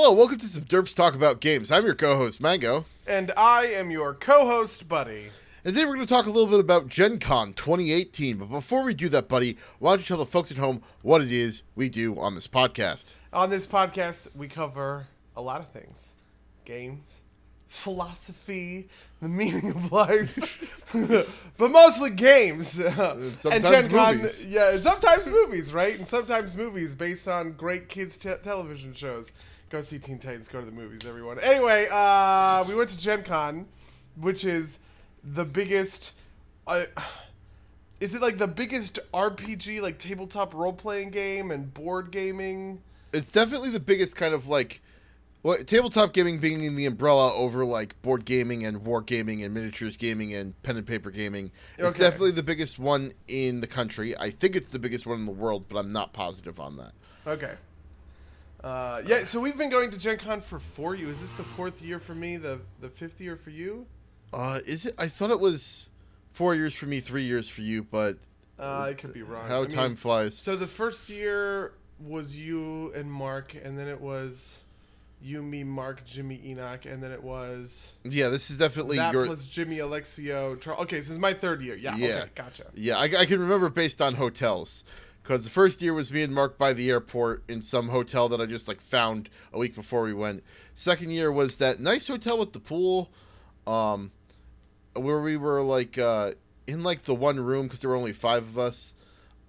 Hello, welcome to some Derps Talk About Games. I'm your co-host Mango, And I am your co host, Buddy. and today we're going to talk a little bit about Gen Con 2018. But before we do that, buddy, why don't you tell the folks at home what it is we do on this podcast? On this podcast, we cover a lot of things games, philosophy, the meaning of life, but mostly games. and sometimes Con, movies. yeah, and sometimes movies, right? And sometimes movies based on great kids' te- television shows. Go see Teen Titans, go to the movies, everyone. Anyway, uh, we went to Gen Con, which is the biggest. Uh, is it like the biggest RPG, like tabletop role playing game and board gaming? It's definitely the biggest kind of like, well, tabletop gaming being in the umbrella over like board gaming and war gaming and miniatures gaming and pen and paper gaming. It's Okay. definitely the biggest one in the country. I think it's the biggest one in the world, but I'm not positive on that. Okay. Uh, yeah, so we've been going to Gen Con for four years. Is this the fourth year for me? The the fifth year for you? Uh, is it? I thought it was four years for me, three years for you, but Uh, I could be wrong. how I mean, time flies. So the first year was you and Mark, and then it was you, me, Mark, Jimmy, Enoch, and then it was Yeah, this is definitely that your. plus Jimmy, Alexio, Charles. Okay, so this is my third year. Yeah. Yeah. Okay, gotcha. Yeah, I, I can remember based on hotels. Because the first year was me and Mark by the airport in some hotel that I just like found a week before we went. Second year was that nice hotel with the pool, um, where we were like uh, in like the one room because there were only five of us,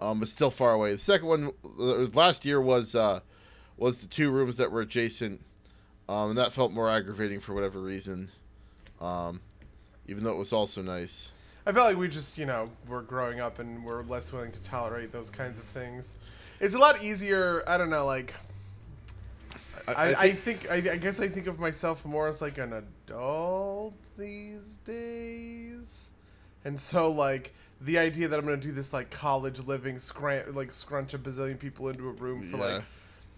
um, but still far away. The second one uh, last year was uh, was the two rooms that were adjacent, um, and that felt more aggravating for whatever reason, um, even though it was also nice. I felt like we just, you know, we're growing up and we're less willing to tolerate those kinds of things. It's a lot easier. I don't know, like I- I, I I think I, I guess I think of myself more as like an adult these days, and so like the idea that I'm gonna do this like college living scran like scrunch a bazillion people into a room for Yeah. like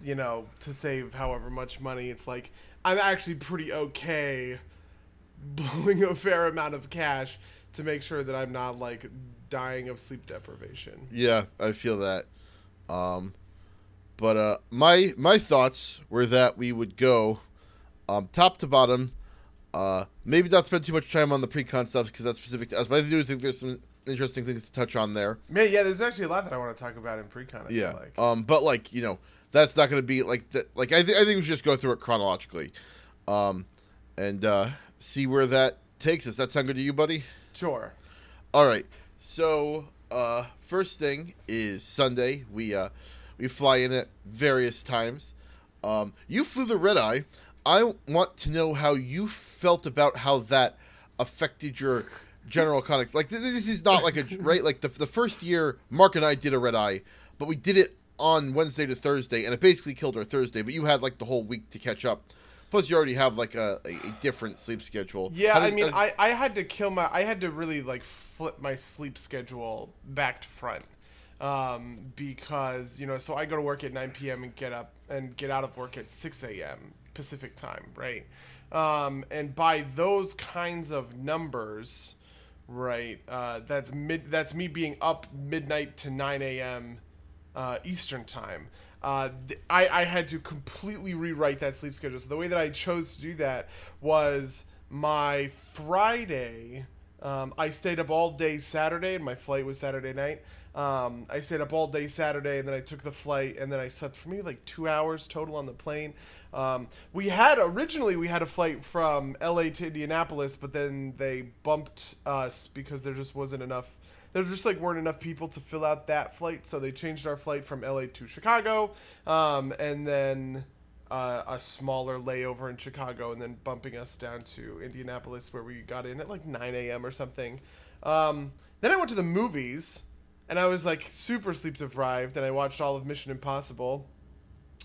you know to save however much money. It's like I'm actually pretty okay blowing a fair amount of cash to make sure that I'm not like dying of sleep deprivation. Yeah, I feel that. Um, but uh, my my thoughts were that we would go um, top to bottom. Uh, maybe not spend too much time on the pre-con stuff because that's specific to us. But I do think there's some interesting things to touch on there. Man, yeah, there's actually a lot that I want to talk about in pre-con. I Yeah. like. Um, but like you know, that's not going to be like that. Like I, th- I think we should just go through it chronologically, um, and uh, see where that takes us. That sound good to you, buddy? Sure. All right. So, uh, first thing is Sunday. We uh, we fly in at various times. Um, you flew the red eye. I want to know how you felt about how that affected your general conduct. Like th- this is not like a right. Like the the first year, Mark and I did a red eye, but we did it on Wednesday to Thursday, and it basically killed our Thursday. But you had like the whole week to catch up. Plus, you already have like a, a, different sleep schedule. Yeah, How I mean, uh, I, I had to kill my. I had to really like flip my sleep schedule back to front, um, because you know, so I go to work at 9 p.m. and get up and get out of work at 6 a.m. Pacific time, right? Um, and by those kinds of numbers, right? Uh, that's mid. That's me being up midnight to 9 a.m. Uh, Eastern time. Uh, I, I had to completely rewrite that sleep schedule. So the way that I chose to do that was my Friday. Um, I stayed up all day Saturday, and my flight was Saturday night. Um, I stayed up all day Saturday, and then I took the flight, and then I slept for maybe like two hours total on the plane. Um, we had originally we had a flight from LA to Indianapolis, but then they bumped us because there just wasn't enough there just like weren't enough people to fill out that flight, so they changed our flight from LA to Chicago, um, and then uh, a smaller layover in Chicago, and then bumping us down to Indianapolis, where we got in at like 9 a.m. or something. Um, then I went to the movies, and I was like super sleep deprived, and I watched all of Mission Impossible,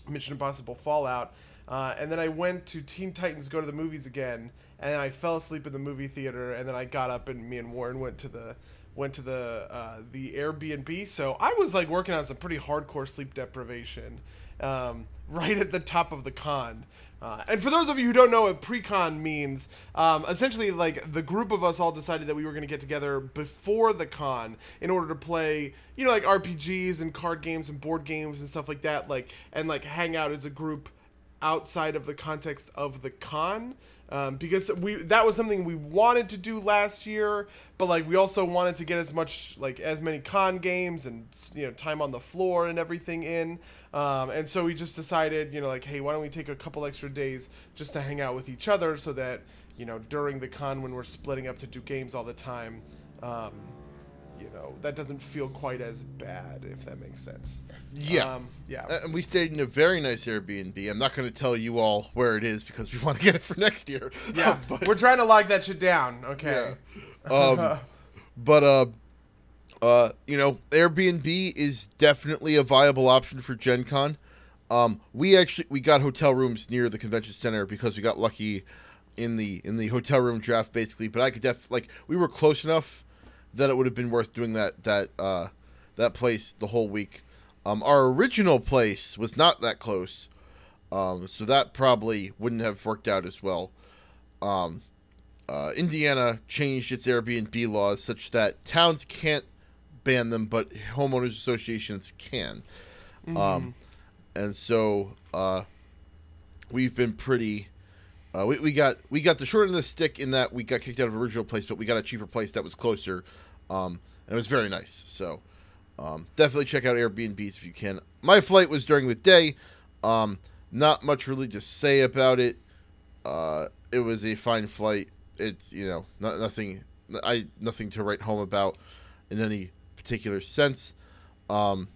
Mission Impossible Fallout. Uh, and then I went to Teen Titans Go to the Movies again, and I fell asleep in the movie theater. And then I got up, and me and Warren went to the went to the uh, the Airbnb. So I was like working on some pretty hardcore sleep deprivation, um, right at the top of the con. Uh, and for those of you who don't know what pre-con means, um, essentially, like the group of us all decided that we were going to get together before the con in order to play, you know, like RPGs and card games and board games and stuff like that, like and like hang out as a group outside of the context of the con. Um, because we that was something we wanted to do last year, but like we also wanted to get as much like as many con games and you know time on the floor and everything in, um, and so we just decided you know like hey why don't we take a couple extra days just to hang out with each other so that you know during the con when we're splitting up to do games all the time, um, you know that doesn't feel quite as bad if that makes sense. Yeah. um, yeah. Uh, And we stayed in a very nice Airbnb. I'm not going to tell you all where it is because we want to get it for next year. Yeah, but, we're trying to lock that shit down. Okay. um, but uh, uh, you know, Airbnb is definitely a viable option for Gen Con. Um, we actually we got hotel rooms near the convention center because we got lucky in the in the hotel room draft basically. But I could def like we were close enough that it would have been worth doing that that uh, that place the whole week. Um, our original place was not that close, um, so that probably wouldn't have worked out as well. Um, uh, Indiana changed its Airbnb laws such that towns can't ban them, but homeowners associations can. Um, and so uh, we've been pretty. Uh, we, we got we got the short end of the stick in that we got kicked out of original place, but we got a cheaper place that was closer, um, and it was very nice. So um, definitely check out Airbnbs if you can. My flight was during the day. Um, not much really to say about it. Uh, it was a fine flight. It's you know not, nothing. I nothing to write home about in any particular sense. Um,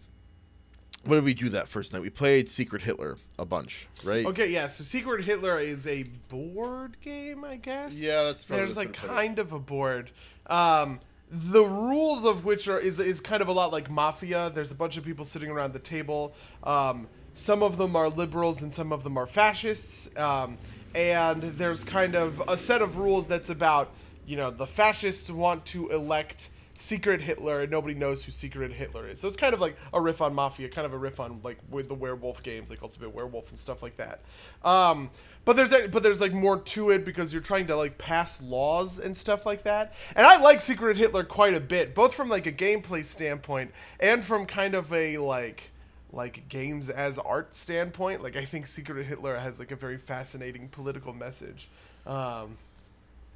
what did we do that first night? We played Secret Hitler a bunch, right? Okay, yeah. So Secret Hitler is a board game, I guess. Yeah, that's probably There's like put it. kind of a board. Um, the rules of which are is is kind of a lot like Mafia. There's a bunch of people sitting around the table. Um, some of them are liberals and some of them are fascists. Um, and there's kind of a set of rules that's about you know the fascists want to elect Secret Hitler, and nobody knows who Secret Hitler is. So it's kind of like a riff on Mafia, kind of a riff on like with the werewolf games, like Ultimate Werewolf and stuff like that. Um, but there's but there's like more to it because you're trying to like pass laws and stuff like that. And I like Secret Hitler quite a bit, both from like a gameplay standpoint and from kind of a like like games as art standpoint. Like I think Secret Hitler has like a very fascinating political message. Um,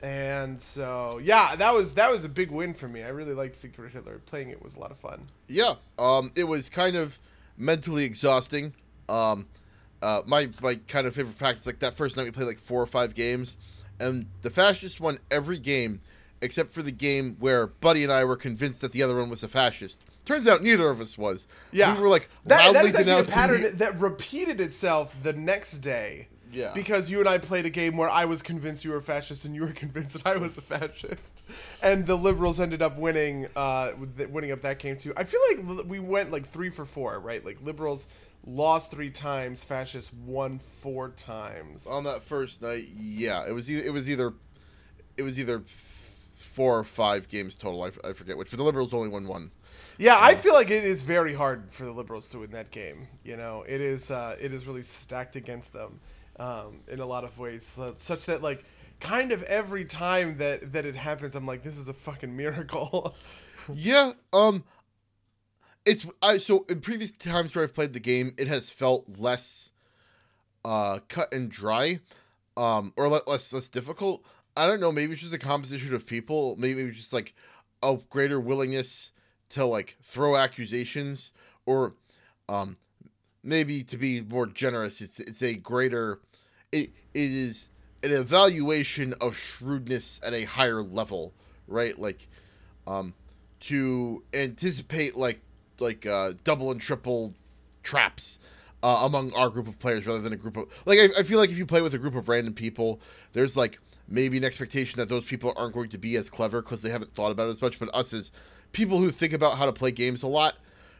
and so yeah, that was that was a big win for me. I really liked Secret Hitler. Playing it was a lot of fun. Yeah, um, it was kind of mentally exhausting. Um, uh, my my kind of favorite fact is like that first night we played like four or five games, and the fascist won every game except for the game where Buddy and I were convinced that the other one was a fascist. Turns out neither of us was. Yeah, we were like that, that loudly is actually a denouncing. pattern the- that repeated itself the next day. Yeah. Because you and I played a game where I was convinced you were a fascist and you were convinced that I was a fascist, and the liberals ended up winning, uh, winning up that game too. I feel like we went like three for four, right? Like liberals lost three times, fascists won four times. on that first night. Yeah, it was e- it was either it was either four or five games total. I, I forget which, but the Liberals only won one. Yeah, I feel like it is very hard for the liberals to win that game. You know, it is uh, it is really stacked against them um, in a lot of ways, so- such that like kind of every time that that it happens, I'm like, this is a fucking miracle. Yeah, um it's I so in previous times where I've played the game, it has felt less uh cut and dry um or less less difficult. I don't know, maybe it's just a composition of people, maybe it's just like a greater willingness to like throw accusations or um maybe to be more generous, it's it's a greater it it is an evaluation of shrewdness at a higher level, right? Like um to anticipate like like uh, double and triple traps uh, among our group of players rather than a group of like I, I feel like if you play with a group of random people there's like maybe an expectation that those people aren't going to be as clever because they haven't thought about it as much but us as people who think about how to play games a lot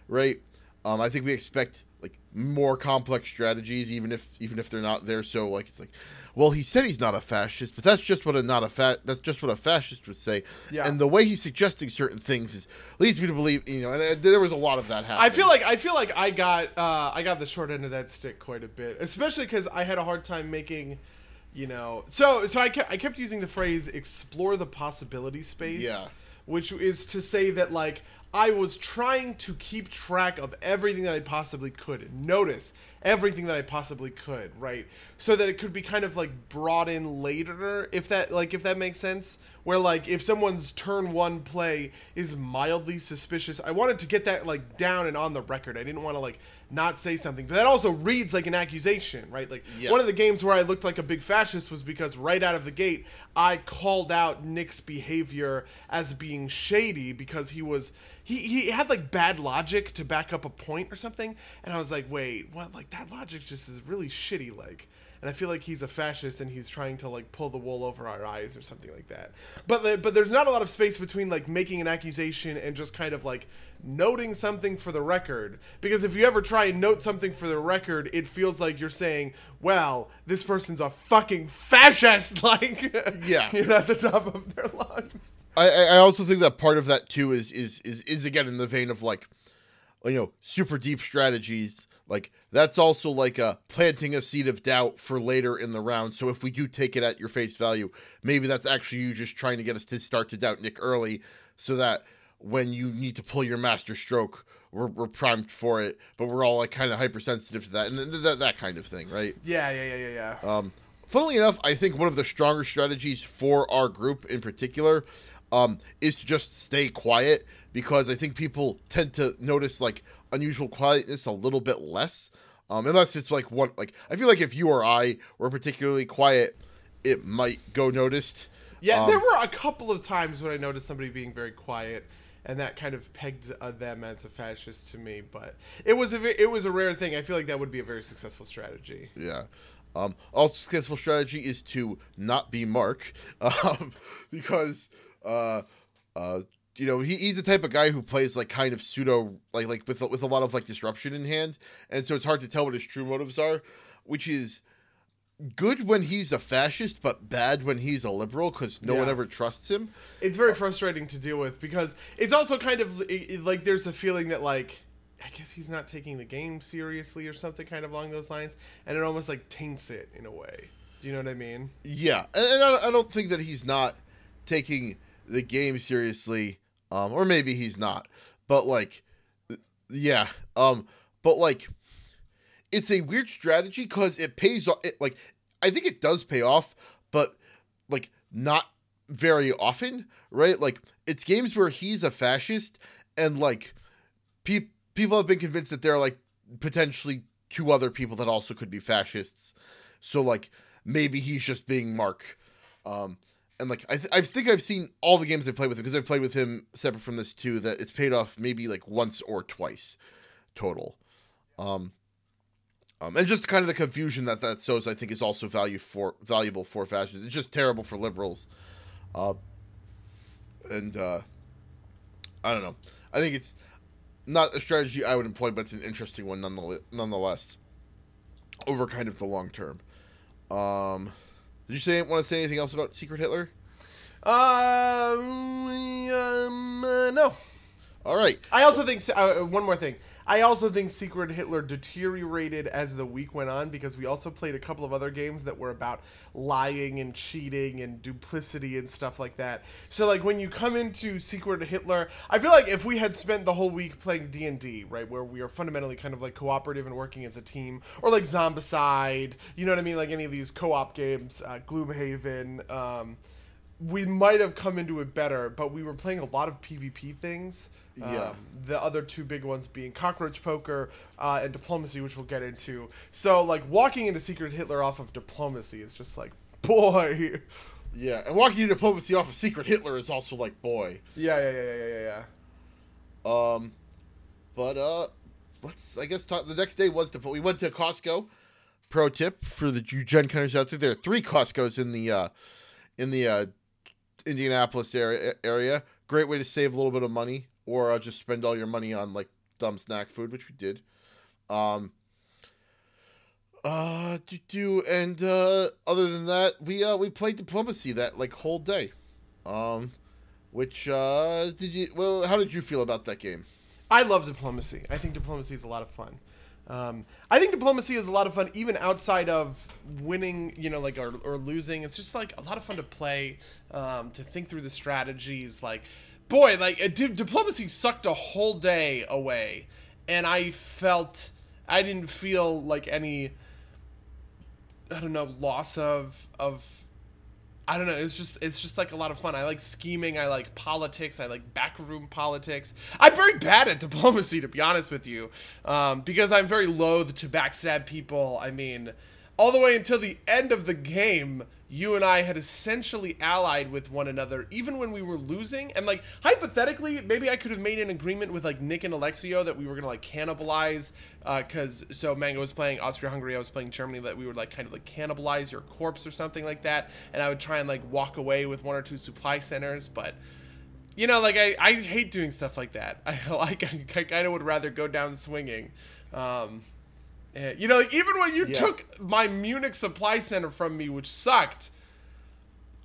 right? Um, i think we expect like more complex strategies even if even if they're not there so like it's like well he said he's not a fascist but that's just what a not a fat that's just what a fascist would say Yeah. and the way he's suggesting certain things is leads me to believe you know and uh, there was a lot of that happening I feel like I feel like I got uh, I got the short end of that stick quite a bit, especially because I had a hard time making, you know. So so I kept I kept using the phrase "explore the possibility space." Yeah. Which is to say that like I was trying to keep track of everything that I possibly could, notice everything that I possibly could, right? So that it could be kind of like brought in later, if that like if that makes sense. Where like if someone's turn one play is mildly suspicious, I wanted to get that like down and on the record. I didn't want to like not say something, but that also reads like an accusation, right? Like Yeah. one of the games where I looked like a big fascist was because right out of the gate I called out Nick's behavior as being shady because he was he, he had like bad logic to back up a point or something and I was like wait what? Like that logic just is really shitty like and I feel like he's a fascist and he's trying to like pull the wool over our eyes or something like that. But the, but there's not a lot of space between like making an accusation and just kind of like noting something for the record. Because if you ever try and note something for the record it feels like you're saying well this person's a fucking fascist. Like Yeah. you're at the top of their lungs. I, I I also think that part of that too is is is is again in the vein of like you know super deep strategies like that's also like a planting a seed of doubt for later in the round. So if we do take it at your face value maybe that's actually you just trying to get us to start to doubt nick early so that when you need to pull your master stroke we're, we're primed for it but we're all like kind of hypersensitive to that and th- th- that kind of thing right? Yeah yeah yeah yeah yeah. Um, funnily enough, I think one of the stronger strategies for our group in particular um, is to just stay quiet because I think people tend to notice like unusual quietness a little bit less. Um, unless it's like one, like I feel like if you or I were particularly quiet, it might go noticed. Yeah, Um, there were a couple of times when I noticed somebody being very quiet, and that kind of pegged uh, them as a fascist to me. But it was a it was a rare thing. I feel like that would be a very successful strategy. Yeah. Um, also, successful strategy is to not be Mark, um, because uh, uh, you know he, he's the type of guy who plays like kind of pseudo like like with with a lot of like disruption in hand, and so it's hard to tell what his true motives are, which is good when he's a fascist, but bad when he's a liberal because no one ever trusts him. It's very frustrating to deal with because it's also kind of it- it- like there's a feeling that like I guess he's not taking the game seriously or something kind of along those lines, and it almost like taints it in a way. Do you know what I mean? Yeah, and, and I, I don't think that he's not taking the game seriously, um, or maybe he's not, but like, yeah, um, but like, it's a weird strategy because it pays off. It, like, I think it does pay off, but like not very often, right? Like, it's games where he's a fascist, and like, pe- people have been convinced that there are like potentially two other people that also could be fascists. So like maybe he's just being Mark. Um, and like I, th- I think I've seen all the games I've played with him because I've played with him separate from this too. That it's paid off maybe like once or twice total. Um, um, and just kind of the confusion that that shows, I think, is also value for valuable for fascists. It's just terrible for liberals. Uh, and uh, I don't know. I think it's not a strategy I would employ, but it's an interesting one nonetheless. nonetheless over kind of the long term. Um, did you say want to say anything else about Secret Hitler? Um, um uh, no. All right. I also think uh, one more thing. I also think Secret Hitler deteriorated as the week went on because we also played a couple of other games that were about lying and cheating and duplicity and stuff like that. So like when you come into Secret Hitler, I feel like if we had spent the whole week playing D&D, right, where we are fundamentally kind of like cooperative and working as a team or like Zombicide, you know what I mean, like any of these co-op games, uh, Gloomhaven, um we might have come into it better, but we were playing a lot of PvP things. Yeah. Um, the other two big ones being cockroach poker uh, and diplomacy, which we'll get into. So, like walking into Secret Hitler off of diplomacy is just like, boy, Yeah, and walking in diplomacy off of Secret Hitler is also like, boy. yeah, yeah, yeah, yeah, yeah, yeah. Um, but uh, let's I guess talk. The next day was to we went to Costco. Pro tip for the Gen Cunners out there: there are three Costco's in the uh, in the uh, Indianapolis area. Area great way to save a little bit of money, or uh, just spend all your money on like dumb snack food, which we did. Um. Uh, do do and uh, other than that, we uh we played diplomacy that like whole day. Um, which uh did you well? How did you feel about that game? I love diplomacy. I think diplomacy is a lot of fun. Um, I think diplomacy is a lot of fun, even outside of winning, you know, like or, or losing. It's just like a lot of fun to play, um, to think through the strategies, like boy, like di- diplomacy sucked a whole day away, and I felt I didn't feel like any. I don't know loss of of. I don't know. It's just it's just like a lot of fun. I like scheming. I like politics. I like backroom politics. I'm very bad at diplomacy, to be honest with you, um, because I'm very loath to backstab people. I mean, all the way until the end of the game, you and I had essentially allied with one another, even when we were losing. And like hypothetically, maybe I could have made an agreement with like Nick and Alexio that we were gonna like cannibalize, because so Mango was playing Austria-Hungary, I was playing Germany, that we would like kind of like cannibalize your corpse or something like that, and I would try and like walk away with one or two supply centers, but. You know, like I, I hate doing stuff like that. I like I, kind of would rather go down swinging. Um, eh, you know, even when you Yeah. took my Munich supply center from me, which sucked,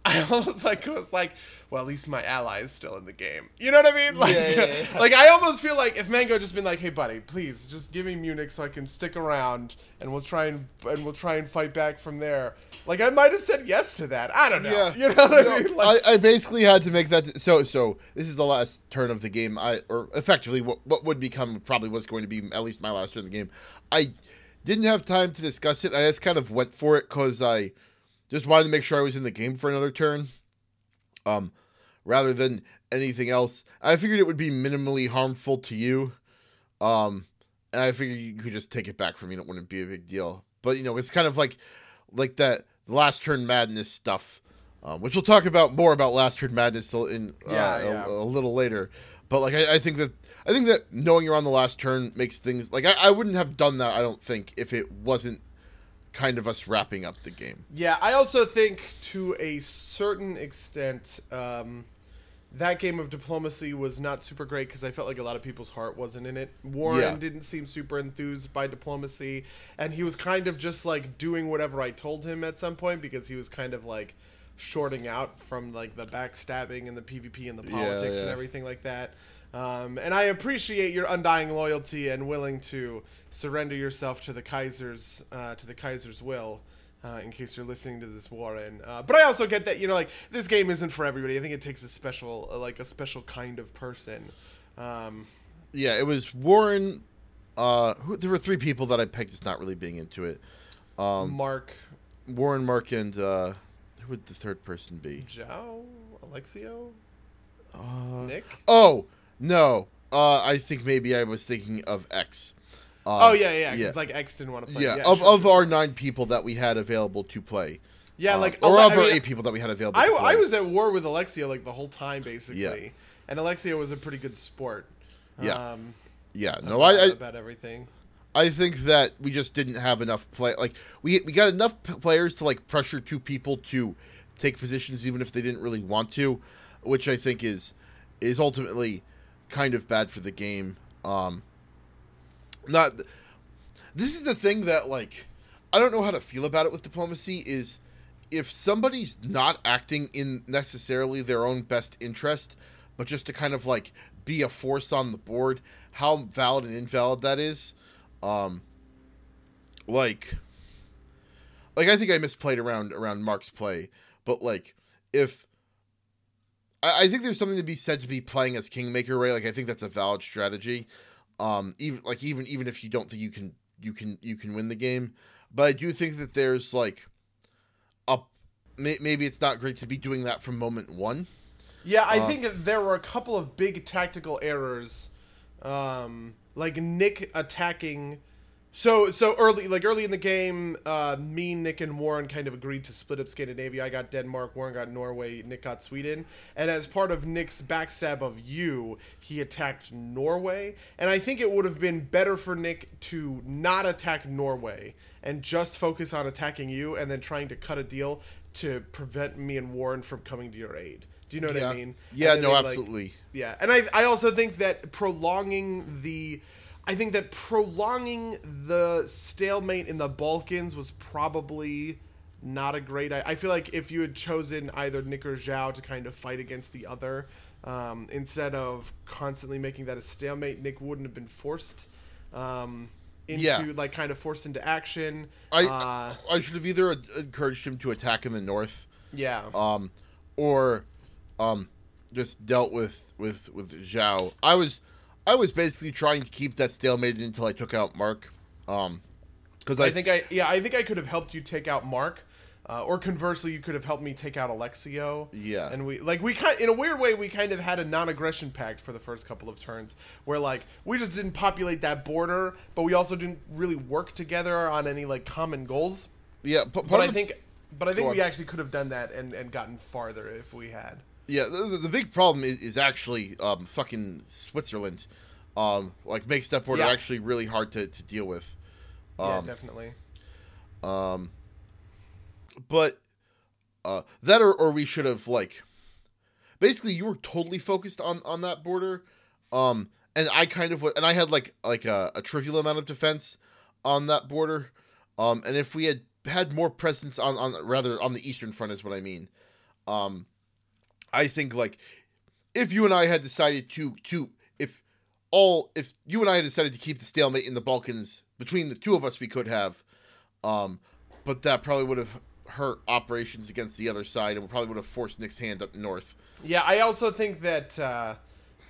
I almost like was like, well, at least my ally is still in the game. You know what I mean? Like, Yeah, yeah, yeah. like I almost feel like if Mango just been like, hey, buddy, please just give me Munich so I can stick around, and we'll try and and we'll try and fight back from there. Like I might have said yes to that. I don't know. Yeah. You know what I mean? Like, I, I basically had to make that. So, so this is the last turn of the game. I or effectively what what would become probably was going to be at least my last turn of the game. I didn't have time to discuss it. I just kind of went for it because I just wanted to make sure I was in the game for another turn, um, rather than anything else. I figured it would be minimally harmful to you, um, and I figured you could just take it back from me. It wouldn't be a big deal. But you know, it's kind of like like that last turn madness stuff, um, which we'll talk about more about last turn madness in uh, Yeah, a- A, little later. But like I, I think that I think that knowing you're on the last turn makes things like I, I wouldn't have done that. I don't think if it wasn't kind of us wrapping up the game. Yeah, I also think to a certain extent, um, that game of diplomacy was not super great because I felt like a lot of people's heart wasn't in it. Warren Yeah. didn't seem super enthused by diplomacy, and he was kind of just like doing whatever I told him at some point because he was kind of like shorting out from like the backstabbing and the PvP and the Yeah, politics and everything like that. Um, and I appreciate your undying loyalty and willing to surrender yourself to the Kaiser's uh, to the Kaiser's will. Uh, in case you're listening to this, Warren. Uh, but I also get that you know, like this game isn't for everybody. I think it takes a special, uh, like a special kind of person. Um, Yeah, it was Warren. Uh, who, there were three people that I picked as not really being into it. Um, Mark, Warren, Mark, and uh, who would the third person be? Zhao, Alexio, Uh, Nick. oh no, uh, I think maybe I was thinking of X. Um, oh yeah, yeah. Because yeah. like X didn't want to play. yeah, Yeah, of, sure, of sure. our nine people that we had available to play. yeah, Um, like or Ale- of I our mean, eight people that we had available. I, to play. I was at war with Alexia like the whole time basically, Yeah. and Alexia was a pretty good sport. Yeah. Um, yeah. No, about, I, I about everything. I think that we just didn't have enough play. Like we we got enough p- players to like pressure two people to take positions, even if they didn't really want to, which I think is is ultimately kind of bad for the game. Um, not this is the thing that like I don't know how to feel about it with diplomacy is if somebody's not acting in necessarily their own best interest, but just to kind of like be a force on the board, how valid and invalid that is. Um like like I think I misplayed around around Mark's play, but like if I, I think there's something to be said to be playing as Kingmaker, right? Like I think that's a valid strategy. Um even like even even if you don't think you can you can you can win the game. But I do think that there's like a may, maybe it's not great to be doing that from moment one. Yeah, I Uh, think there were a couple of big tactical errors, um, like Nick attacking. So so early, like early in the game, uh, me, Nick, and Warren kind of agreed to split up Scandinavia. I got Denmark, Warren got Norway, Nick got Sweden. And as part of Nick's backstab of you, he attacked Norway. And I think it would have been better for Nick to not attack Norway and just focus on attacking you, and then trying to cut a deal to prevent me and Warren from coming to your aid. Do you know what yeah. I mean? Yeah, no, they, like- absolutely. yeah, and I I also think that prolonging the I think that prolonging the stalemate in the Balkans was probably not a great. I, I feel like if you had chosen either Nick or Zhao to kind of fight against the other, um, instead of constantly making that a stalemate, Nick wouldn't have been forced um, into Yeah. like kind of forced into action. I uh, I should have either encouraged him to attack in the north yeah, um, or um, just dealt with with with Zhao. I was I was basically trying to keep that stalemate until I took out Mark. Um, because I, I think I yeah I think I could have helped you take out Mark, uh, or conversely you could have helped me take out Alexio. Yeah. and we like we kind in a weird way we kind of had a non-aggression pact for the first couple of turns where like we just didn't populate that border, but we also didn't really work together on any like common goals. yeah. But, But I think but I think we actually could have done that and and gotten farther if we had. Yeah, the, the- big problem is, is actually um, fucking Switzerland. Um, like makes that border Yeah. actually really hard to, to deal with. yeah, definitely. Um. But uh, that or, or we should have like basically you were totally focused on on that border, um, and I kind of and I had like like a, a trivial amount of defense on that border, um, and if we had had more presence on on rather on the eastern front is what I mean, um, I think like if you and I had decided to to if all if you and I had decided to keep the stalemate in the Balkans between the two of us we could have um but that probably would have hurt operations against the other side and probably would have forced Nick's hand up north. Yeah, I also think that uh,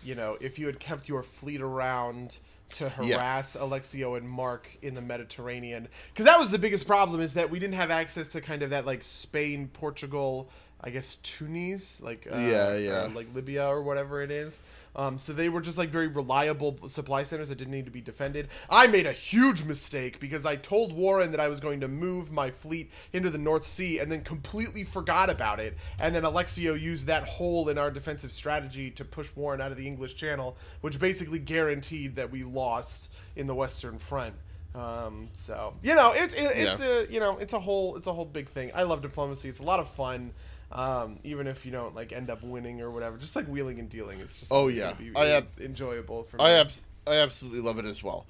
you know if you had kept your fleet around to Yeah. harass Alexio and Mark in the Mediterranean, because that was the biggest problem is that we didn't have access to kind of that like Spain, Portugal, I guess Tunis, like uh, Yeah, yeah. like Libya or whatever it is. Um, so they were just like very reliable supply centers that didn't need to be defended. I made a huge mistake because I told Warren that I was going to move my fleet into the North Sea and then completely forgot about it. And then Alexio used that hole in our defensive strategy to push Warren out of the English Channel, which basically guaranteed that we lost in the Western Front. Um, so you know, it's it, it's Yeah. a you know it's a whole it's a whole big thing. I love diplomacy. It's a lot of fun. Um, even if you don't like end up winning or whatever, just like wheeling and dealing, it's just Oh, yeah. be I ab- enjoyable for me. I I absolutely love it as well.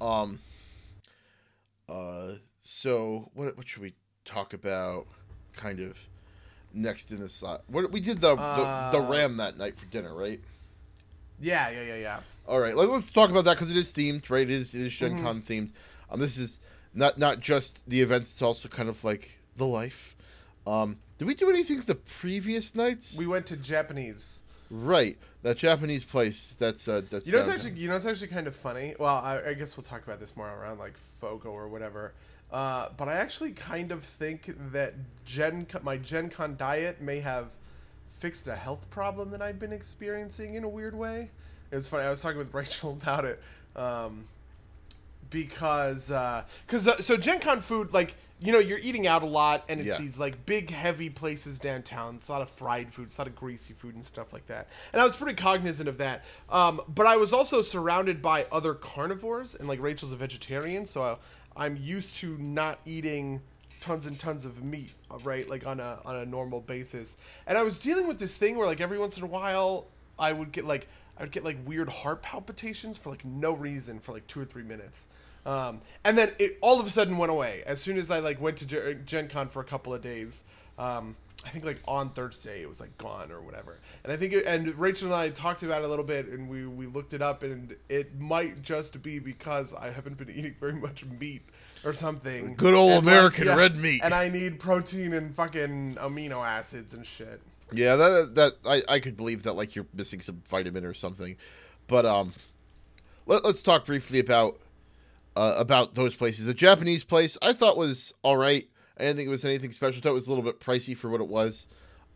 Um uh so what what should we talk about kind of next in the slot. what we did the, the the Uh, ram that night for dinner, right? yeah, yeah, yeah, yeah. All right, let, us talk about that because it is themed, right? It is it is Gen Mm-hmm. Con themed. Um, this is not not just the events; it's also kind of like the life. Um, did we do anything the previous nights? We went to Japanese. right, that Japanese place. That's uh, that's. You know, it's actually you know it's actually kind of funny. Well, I, I guess we'll talk about this more around like Fogo or whatever. Uh, but I actually kind of think that Gen my Gen Con diet may have fixed a health problem that I'd been experiencing in a weird way. It was funny. I was talking with Rachel about it um, because because uh, so Gen Con food like you know you're eating out a lot and it's Yeah. these like big heavy places downtown. It's a lot of fried food, it's a lot of greasy food and stuff like that. And I was pretty cognizant of that. Um, but I was also surrounded by other carnivores and like Rachel's a vegetarian, so I, I'm used to not eating tons and tons of meat, uh, right? Like on a on a normal basis. And I was dealing with this thing where like every once in a while I would get like I would get like weird heart palpitations for like no reason for like two or three minutes. Um, and then it all of a sudden went away as soon as I like went to Gen- Gen Con for a couple of days. Um, I think like on Thursday it was like gone or whatever. And I think it, and Rachel and I talked about it a little bit and we we looked it up and it might just be because I haven't been eating very much meat or something. Good old And, like, American red meat. And I need protein and fucking amino acids and shit. Yeah, that that I, I could believe that like you're missing some vitamin or something, but um, let, let's talk briefly about uh, about those places. The Japanese place I thought was all right. I didn't think it was anything special. I thought it was a little bit pricey for what it was.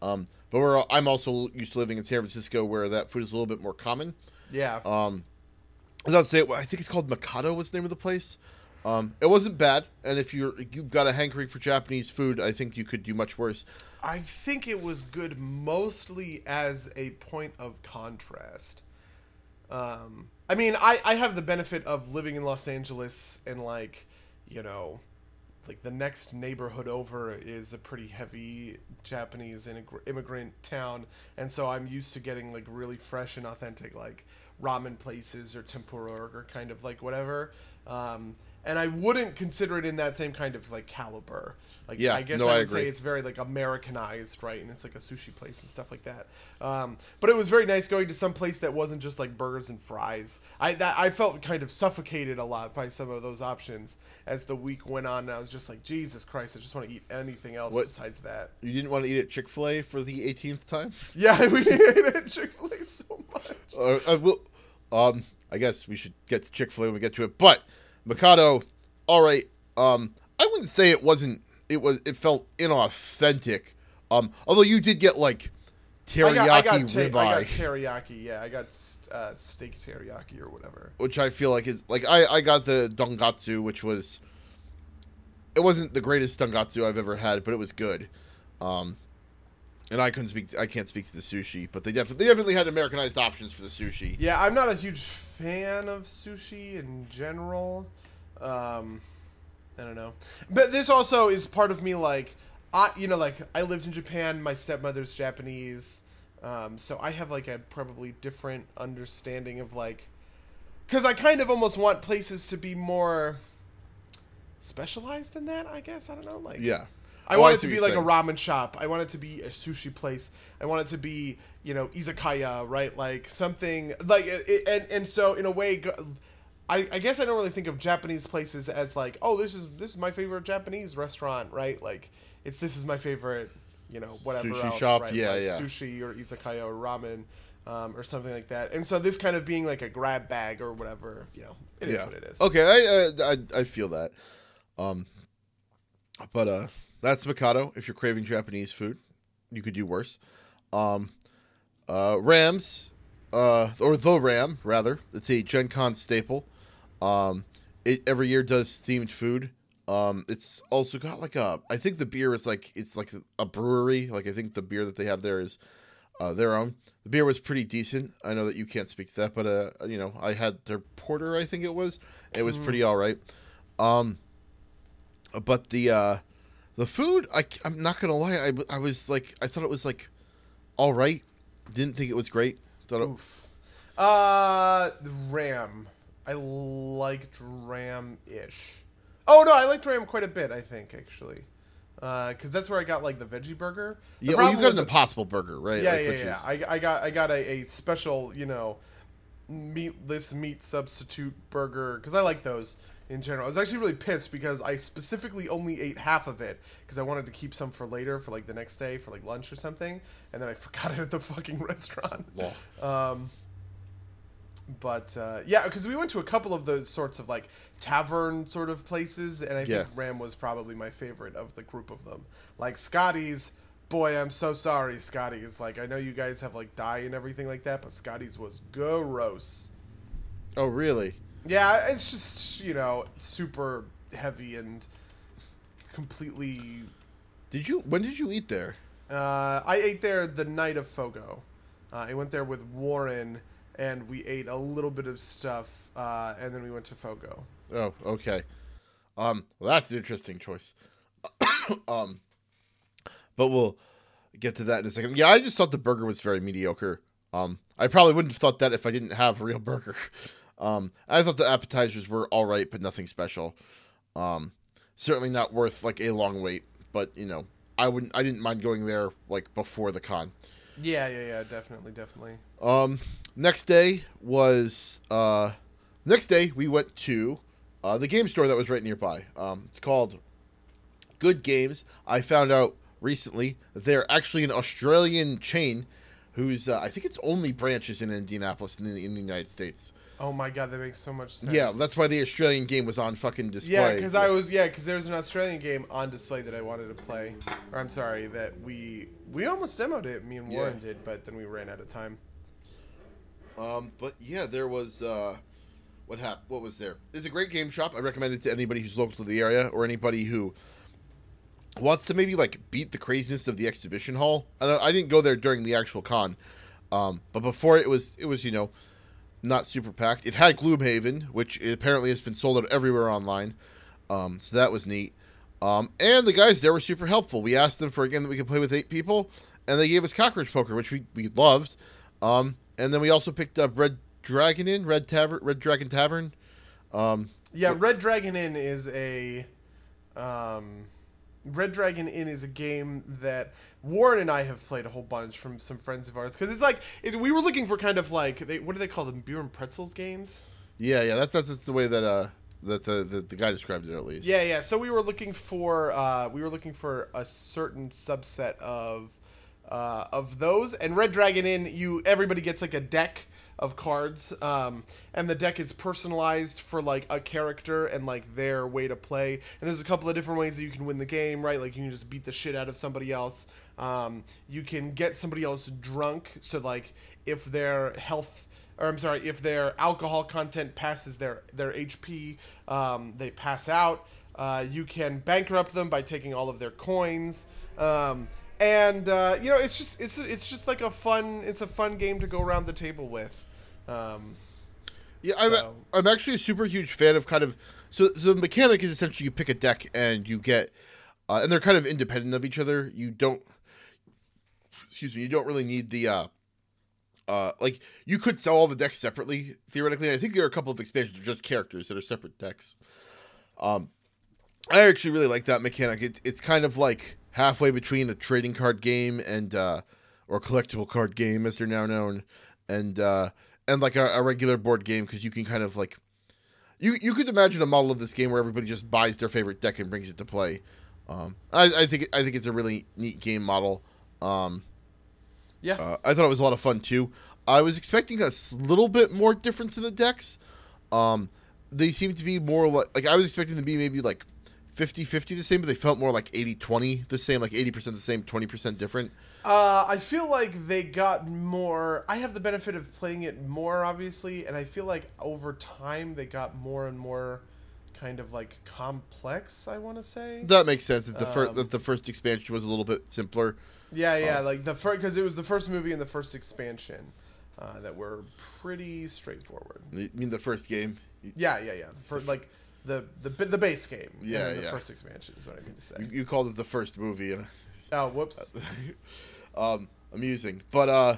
Um, but we're I'm also used to living in San Francisco where that food is a little bit more common. Yeah. Um, I'd say, I think it's called Mikado was the name of the place. Um, it wasn't bad, and if you're you've got a hankering for Japanese food, I think you could do much worse. I think it was good mostly as a point of contrast. Um, I mean, I, I have the benefit of living in Los Angeles and, like, you know, like the next neighborhood over is a pretty heavy Japanese immigrant town. And so I'm used to getting, like, really fresh and authentic, like, ramen places or tempura or kind of like whatever. Um, and I wouldn't consider it in that same kind of like caliber. Like Yeah, I guess no, I I would say it's very like Americanized, right? And it's like a sushi place and stuff like that. Um, but it was very nice going to some place that wasn't just like burgers and fries. I that I felt kind of suffocated a lot by some of those options as the week went on. And I was just like, Jesus Christ, I just want to eat anything else What- besides that. You didn't want to eat at Chick Fil A for the 18th time? Yeah, we ate at Chick Fil A so much. Uh, I will. Um, I guess we should get to Chick Fil A when we get to it. But Mikado, all right. Um, I wouldn't say it wasn't. It was. It felt inauthentic. Um, although you did get like teriyaki I got, I got, ta- ribeye, I got teriyaki. Yeah, I got uh, steak teriyaki or whatever. which I feel like is like I I got the tonkatsu, which was. It wasn't the greatest tonkatsu I've ever had, but it was good. Um, and I couldn't speak. I can't speak to the sushi, but they definitely they definitely had Americanized options for the sushi. Yeah, I'm not a huge fan of sushi in general. Um, I don't know, but this also is part of me like, I you know like I lived in Japan. My stepmother's Japanese, um, so I have like a probably different understanding of like, because I kind of almost want places to be more specialized than that. I guess I don't know like Yeah. I Oh, want it to be like a ramen shop. I want it to be a sushi place. I want it to be, you know, izakaya, right? Like something like it, and and so in a way I, I guess I don't really think of Japanese places as like, oh, this is this is my favorite Japanese restaurant, right? Like it's this is my favorite, you know, whatever Sushi else, shop, right? yeah, Like yeah. Sushi or izakaya or ramen. Um, or something like that, and so this kind of being like a grab bag or whatever, you know, it is what it is. Okay, I, I I I feel that. Um, but uh, that's Mikado. If you're craving Japanese food, you could do worse. Um, uh, Rams, uh, or the Ram rather. It's a Gen Con staple. Um, it every year does themed food. Um, it's also got like a. I think the beer is like it's like a brewery. Like I think the beer that they have there is uh, their own. The beer was pretty decent. I know that you can't speak to that, but uh, you know, I had their porter. I think it was. It was pretty all right. Um, but the uh, the food, I, I'm not gonna lie. I, I was like, I thought it was like all right. Didn't think it was great. Thought it, Oof. Uh, Ram. I liked Ram ish. Oh no, I liked Ram quite a bit. I think actually, because that's where I got like the veggie burger. The yeah, well, you got an the- Impossible Burger, right? Yeah, Like, yeah, yeah. is- I, I got I got a, a special, you know, meatless meat substitute burger because I like those in general. I was actually really pissed because I specifically only ate half of it because I wanted to keep some for later for like the next day for like lunch or something, and then I forgot it at the fucking restaurant. Lol. Um, but uh, yeah, because we went to a couple of those sorts of like tavern sort of places, and I Yeah. think Ram was probably my favorite of the group of them. Like Scotty's, boy, I'm so sorry, Scotty's. Like I know you guys have like dye and everything like that, but Scotty's was gross. Oh, really? Yeah, it's just you know super heavy and completely. Did you? When did you eat there? Uh, I ate there the night of Fogo. Uh, I went there with Warren, and we ate a little bit of stuff, uh, and then we went to Fogo. Oh, okay. Um, well, that's an interesting choice. um, but we'll get to that in a second. Yeah, I just thought the burger was very mediocre. Um, I probably wouldn't have thought that if I didn't have a real burger. Um, I thought the appetizers were all right, but nothing special. Um, certainly not worth like a long wait. But you know, I wouldn't. I didn't mind going there like before the con. Yeah, yeah, yeah, definitely, definitely. Um, next day was uh, next day we went to uh, the game store that was right nearby. Um, it's called Good Games. I found out recently they're actually an Australian chain, whose uh, I think its only branches in Indianapolis in the, in the United States. Oh my god, that makes so much sense. Yeah, that's why the Australian game was on fucking display. yeah, because I was yeah, because there was an Australian game on display that I wanted to play, or I'm sorry that we we almost demoed it. Me and Yeah. Warren did, but then we ran out of time. Um, but yeah, there was uh, what happened? What was there? It's a great game shop. I recommend it to anybody who's local to the area or anybody who wants to maybe like beat the craziness of the exhibition hall. I, I didn't go there during the actual con, um, but before it was it was you know not super packed. It had Gloomhaven, which apparently has been sold out everywhere online. Um, so that was neat. Um, and the guys there were super helpful. We asked them for a game that we could play with eight people, and they gave us Cockroach Poker, which we, we loved. Um, and then we also picked up Red Dragon in Red Tavern, Red Dragon Tavern. Um, Yeah, Red Dragon Inn is a um, Red Dragon Inn is a game that Warren and I have played a whole bunch from some friends of ours because it's like it, we were looking for kind of like they, what do they call them beer and pretzels games. Yeah, yeah, that's that's, that's the way that uh that the, the the guy described it at least. Yeah, yeah. So we were looking for uh, we were looking for a certain subset of uh, of those, and Red Dragon Inn, you everybody gets like a deck of cards, um, and the deck is personalized for like a character and like their way to play. And there's a couple of different ways that you can win the game, right? Like you can just beat the shit out of somebody else. Um, you can get somebody else drunk, so like if their health or I'm sorry, if their alcohol content passes their their HP, um, they pass out. Uh, you can bankrupt them by taking all of their coins, um, and uh, you know it's just it's it's just like a fun it's a fun game to go around the table with. Um, Yeah, I'm, So- I'm actually a super huge fan of kind of so, so the mechanic is essentially you pick a deck and you get uh, and they're kind of independent of each other. You don't excuse me, you don't really need the uh uh like you could sell all the decks separately theoretically. And I think there are a couple of expansions of just characters that are separate decks. Um I actually really like that mechanic. It, it's kind of like halfway between a trading card game and uh or collectible card game as they're now known and uh and like a, a regular board game because you can kind of like you you could imagine a model of this game where everybody just buys their favorite deck and brings it to play. Um, I, I think I think it's a really neat game model. Um, yeah, uh, I thought it was a lot of fun too. I was expecting a little bit more difference in the decks. Um, they seem to be more like like I was expecting them to be maybe like 50-50 the same, but they felt more like 80-20 the same, like 80% the same, 20% different. Uh, I feel like they got more. I have the benefit of playing it more, obviously, and I feel like over time they got more and more kind of like complex. I want to say. That makes sense. That the first Um, that the first expansion was a little bit simpler. Yeah, yeah, like the first because it was the first movie and the first expansion uh, that were pretty straightforward. I mean, the first game. Yeah, yeah, yeah. For like the the the base game. Yeah, then the yeah. first expansion is what I mean to say. You, you called it the first movie, and Oh, whoops. um, amusing. But uh,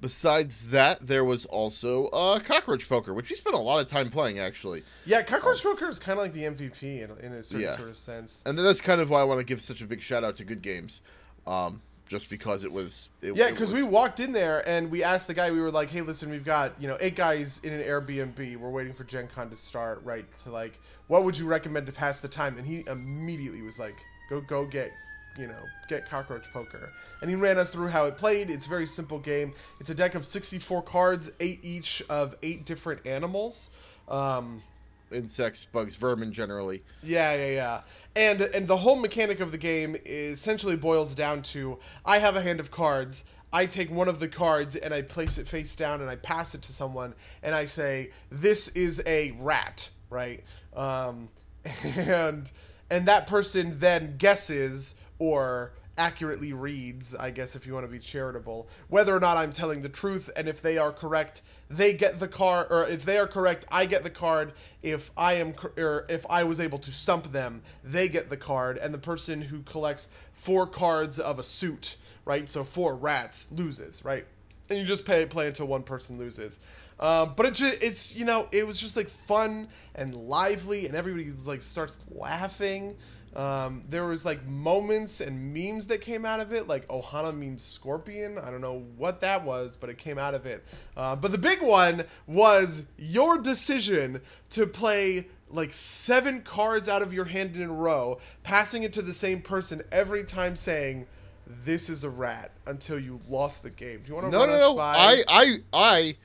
besides that, there was also uh, cockroach poker, which we spent a lot of time playing actually. Yeah, Cockroach Poker is kind of like the MVP in, in a certain Yeah. sort of sense. And then that's kind of why I want to give such a big shout out to Good Games, um, just because it was. It, Yeah, because we walked in there and we asked the guy. We were like, "Hey, listen, we've got you know eight guys in an Airbnb. We're waiting for Gen Con to start. Right? To like, what would you recommend to pass the time?" And he immediately was like, "Go, go get." You know, get cockroach poker, and he ran us through how it played. It's a very simple game. It's a deck of sixty-four cards, eight each of eight different animals. Um, insects, bugs, vermin generally. yeah, yeah, yeah. And and the whole mechanic of the game essentially boils down to I have a hand of cards. I take one of the cards and I place it face down and I pass it to someone and I say this is a rat, right? Um, and and that person then guesses or accurately reads, I guess if you want to be charitable, whether or not I'm telling the truth and if they are correct, they get the card or if they are correct, I get the card. If I am or if I was able to stump them, they get the card and the person who collects four cards of a suit, right? So four rats loses, right? And you just play play until one person loses. Um, but it just, it's you know it was just like fun and lively and everybody like starts laughing. Um, there was like moments and memes that came out of it, like Ohana means scorpion. I don't know what that was, but it came out of it. Uh, but the big one was your decision to play like seven cards out of your hand in a row, passing it to the same person every time, saying, "This is a rat," until you lost the game. Do you want to No, no, no. by? I, I, I,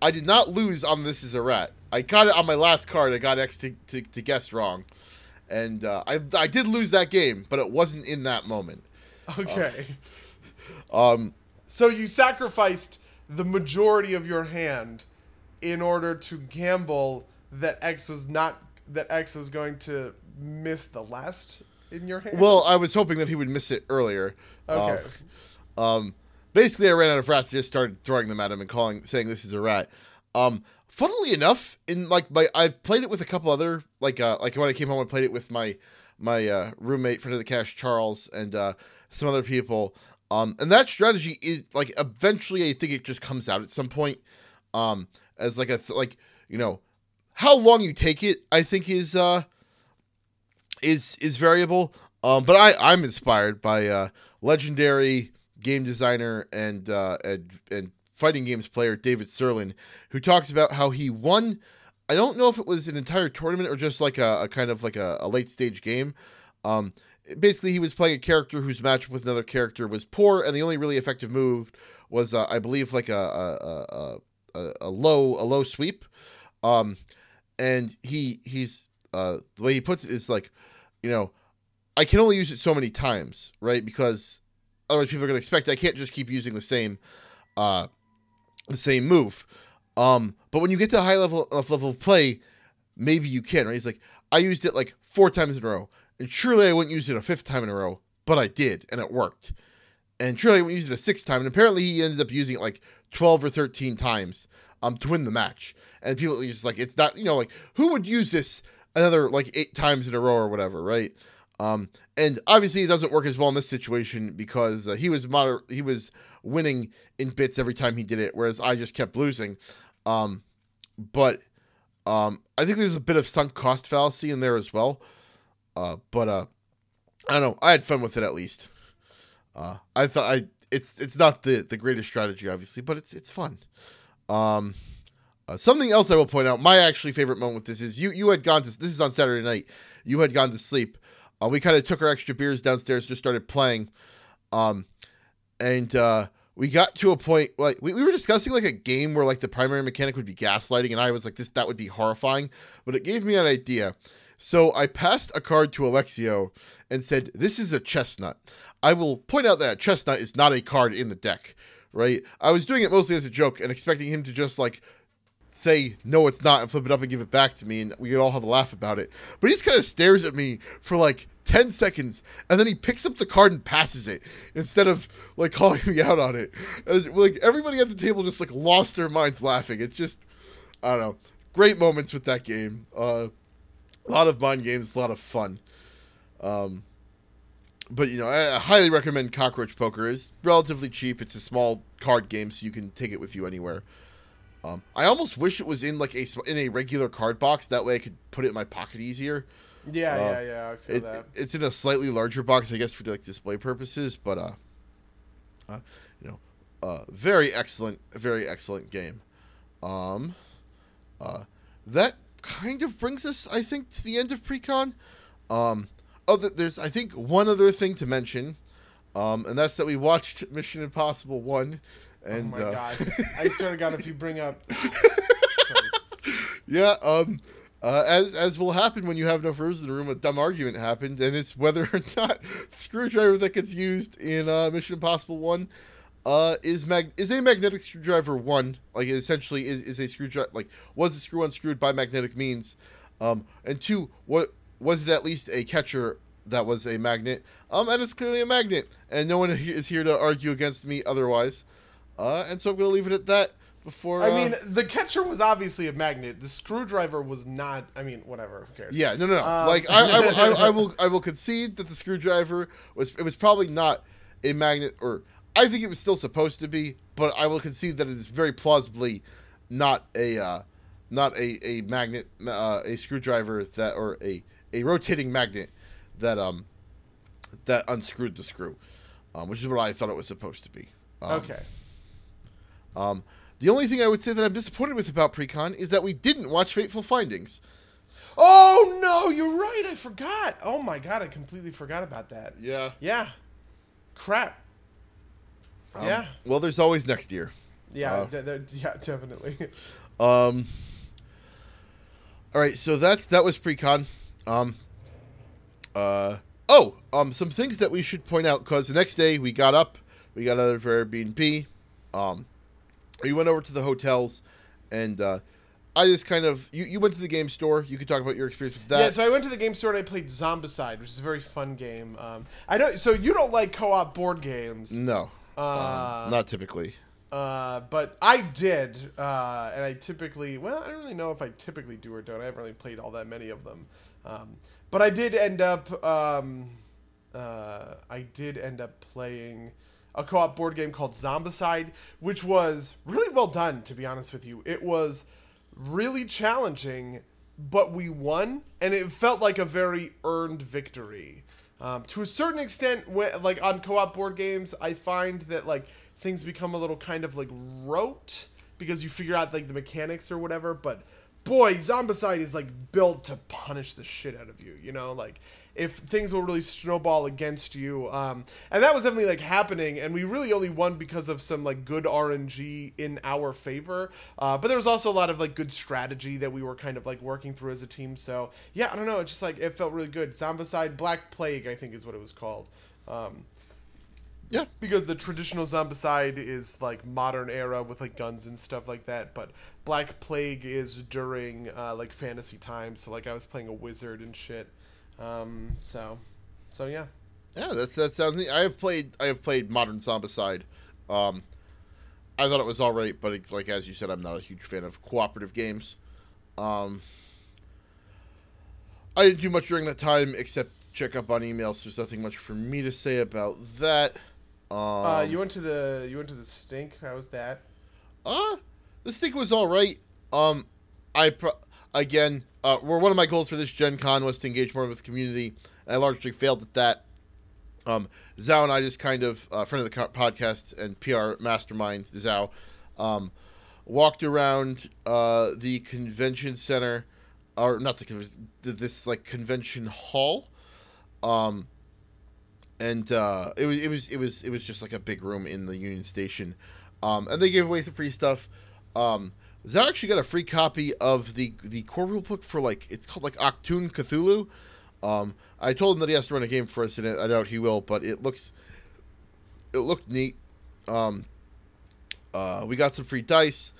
I did not lose on this is a rat. I got it on my last card. I got X to, to, to guess wrong, and uh, I, I did lose that game, but it wasn't in that moment. Okay. Um, So you sacrificed the majority of your hand in order to gamble that X was not that X was going to miss the last in your hand. well, I was hoping that he would miss it earlier. okay. Um, um, basically, I ran out of rats. I just started throwing them at him and calling, saying this is a rat. Um, funnily enough, in like my, I've played it with a couple other like uh, like when I came home, I played it with my my uh, roommate, friend of the cash, Charles, and uh, some other people. Um, and that strategy is like eventually, I think it just comes out at some point, um, as like a th- like you know, how long you take it, I think is uh, is is variable. Um, but I I'm inspired by uh, legendary game designer and uh, and and fighting games player David Sirlin, who talks about how he won. I don't know if it was an entire tournament or just like a, a kind of like a, a late stage game. Um, basically, he was playing a character whose matchup with another character was poor, and the only really effective move was, uh, I believe, like a a, a, a, low a low sweep. Um, and he he's uh, the way he puts it is like, you know, I can only use it so many times, right? Because otherwise people are gonna expect I can't just keep using the same uh the same move. Um, but when you get to a high level of level of play, maybe you can, right? He's like, I used it like four times in a row. And surely I wouldn't use it a fifth time in a row, but I did, and it worked. And surely I wouldn't use it a sixth time, and apparently he ended up using it like 12 or 13 times um to win the match. And people are just like, it's not, you know, like who would use this another like eight times in a row or whatever, right? Um, and obviously it doesn't work as well in this situation because uh, he was moder- he was winning in bits every time he did it, whereas I just kept losing. Um, but um, I think there's a bit of sunk cost fallacy in there as well. Uh, but uh, I don't know. I had fun with it at least. Uh, I thought I it's it's not the the greatest strategy, obviously, but it's it's fun. Um, uh, something else I will point out. My actually favorite moment with this is you you had gone to this is on Saturday night. You had gone to sleep. Uh, we kind of took our extra beers downstairs, just started playing, um, and uh, we got to a point like we, we were discussing like a game where like the primary mechanic would be gaslighting, and I was like, this that would be horrifying, but it gave me an idea. So I passed a card to Alexio and said, "This is a chestnut." I will point out that chestnut is not a card in the deck, right? I was doing it mostly as a joke and expecting him to just like say no it's not and flip it up and give it back to me and we could all have a laugh about it but he just kind of stares at me for like 10 seconds and then he picks up the card and passes it instead of like calling me out on it. And, like everybody at the table just like lost their minds laughing. It's just i don't know. Great moments with that game. Uh, a lot of mind games a lot of fun. Um, but you know I, I highly recommend cockroach poker. Is relatively cheap. It's a small card game so you can take it with you anywhere. Um, I almost wish it was in like a in a regular card box. That way, I could put it in my pocket easier. Yeah, Uh, yeah, yeah. I feel It, that. it's in a slightly larger box, I guess, for like display purposes. But uh, uh you know, uh, very excellent, very excellent game. Um, uh, that kind of brings us, I think, to the end of precon. Um, oh, there's I think one other thing to mention, um, and that's that we watched Mission Impossible One. And oh my uh, god! I swear to God, if you bring up, Yeah, um, uh, as as will happen when you have no furs in the room, a dumb argument happened, and it's whether or not the screwdriver that gets used in uh, Mission Impossible One uh, is mag is a magnetic screwdriver one, like essentially is is a screwdriver like was the screw unscrewed by magnetic means, um, and two what was it at least a catcher that was a magnet, um, and it's clearly a magnet, and no one is here to argue against me otherwise, uh, and so I'm gonna leave it at that. Before I uh, mean, the catcher was obviously a magnet. The screwdriver was not. I mean, whatever. Who cares? Yeah, no, no, no. Um, like I, I, I, I will, I will concede that the screwdriver was, it was probably not a magnet, or I think it was still supposed to be, but I will concede that it is very plausibly not a, uh, not a, a magnet, uh, a screwdriver that, or a, a rotating magnet that, um, that unscrewed the screw, um, which is what I thought it was supposed to be. Um, Okay. Um, the only thing I would say that I'm disappointed with about Precon is that we didn't watch Fateful Findings. Oh no, you're right. I forgot. Oh my god, I completely forgot about that. Yeah. Yeah. Crap. Um, yeah. Well, there's always next year. Yeah. uh, yeah. Definitely. Um. All right, so that's that was pre-con. Um. Uh. Oh. Um. Some things that we should point out because the next day we got up, we got out of Airbnb. Um. We went over to the hotels, and uh, I just kind of you you went to the game store. You could talk about your experience with that. yeah. So I went to the game store and I played Zombicide, which is a very fun game. Um, I know. So you don't like co-op board games. no. Uh, um, not typically. Uh, but I did, uh, and I typically, well, I don't really know if I typically do or don't. I haven't really played all that many of them. Um, but I did end up, um, uh, I did end up playing a co-op board game called Zombicide, which was really well done, to be honest with you. It was really challenging, but we won, and it felt like a very earned victory. Um, to a certain extent, when, like on co-op board games, I find that like things become a little kind of like rote because you figure out like the mechanics or whatever. But boy, Zombicide is like built to punish the shit out of you. You know, like if things will really snowball against you. Um, and that was definitely like happening, and we really only won because of some like good RNG in our favor. Uh, but there was also a lot of like good strategy that we were kind of like working through as a team. So yeah, I don't know, it's just like it felt really good. Zombicide Black Plague, I think is what it was called. Um, Yeah. because the traditional zombicide is like modern era with like guns and stuff like that but black plague is during uh, like fantasy times so like i was playing a wizard and shit um, so so yeah Yeah, that's that sounds neat. I have played I have played Modern Zombicide. Um, I thought it was all right, but it, like as you said, I'm not a huge fan of cooperative games. Um, I didn't do much during that time except check up on emails. There's nothing much for me to say about that. Um, uh, you went to the you went to the stink how was that Uh, the stink was all right. Um, I pro- again, uh, were one of my goals for this Gen Con was to engage more with the community, and I largely failed at that. Um, Zhao and I just kind of uh, friend of the podcast and PR mastermind Zhao, um, walked around uh, the convention center, or not the this like convention hall. Um, and uh, it was it was it was it was just like a big room in the Union Station, um, and they gave away some free stuff. Um, Zach actually got a free copy of the the core rule book for like it's called like Achtung! Cthulhu. Um, I told him that he has to run a game for us, and I doubt he will, but it looks it looked neat. Um, uh, we got some free dice.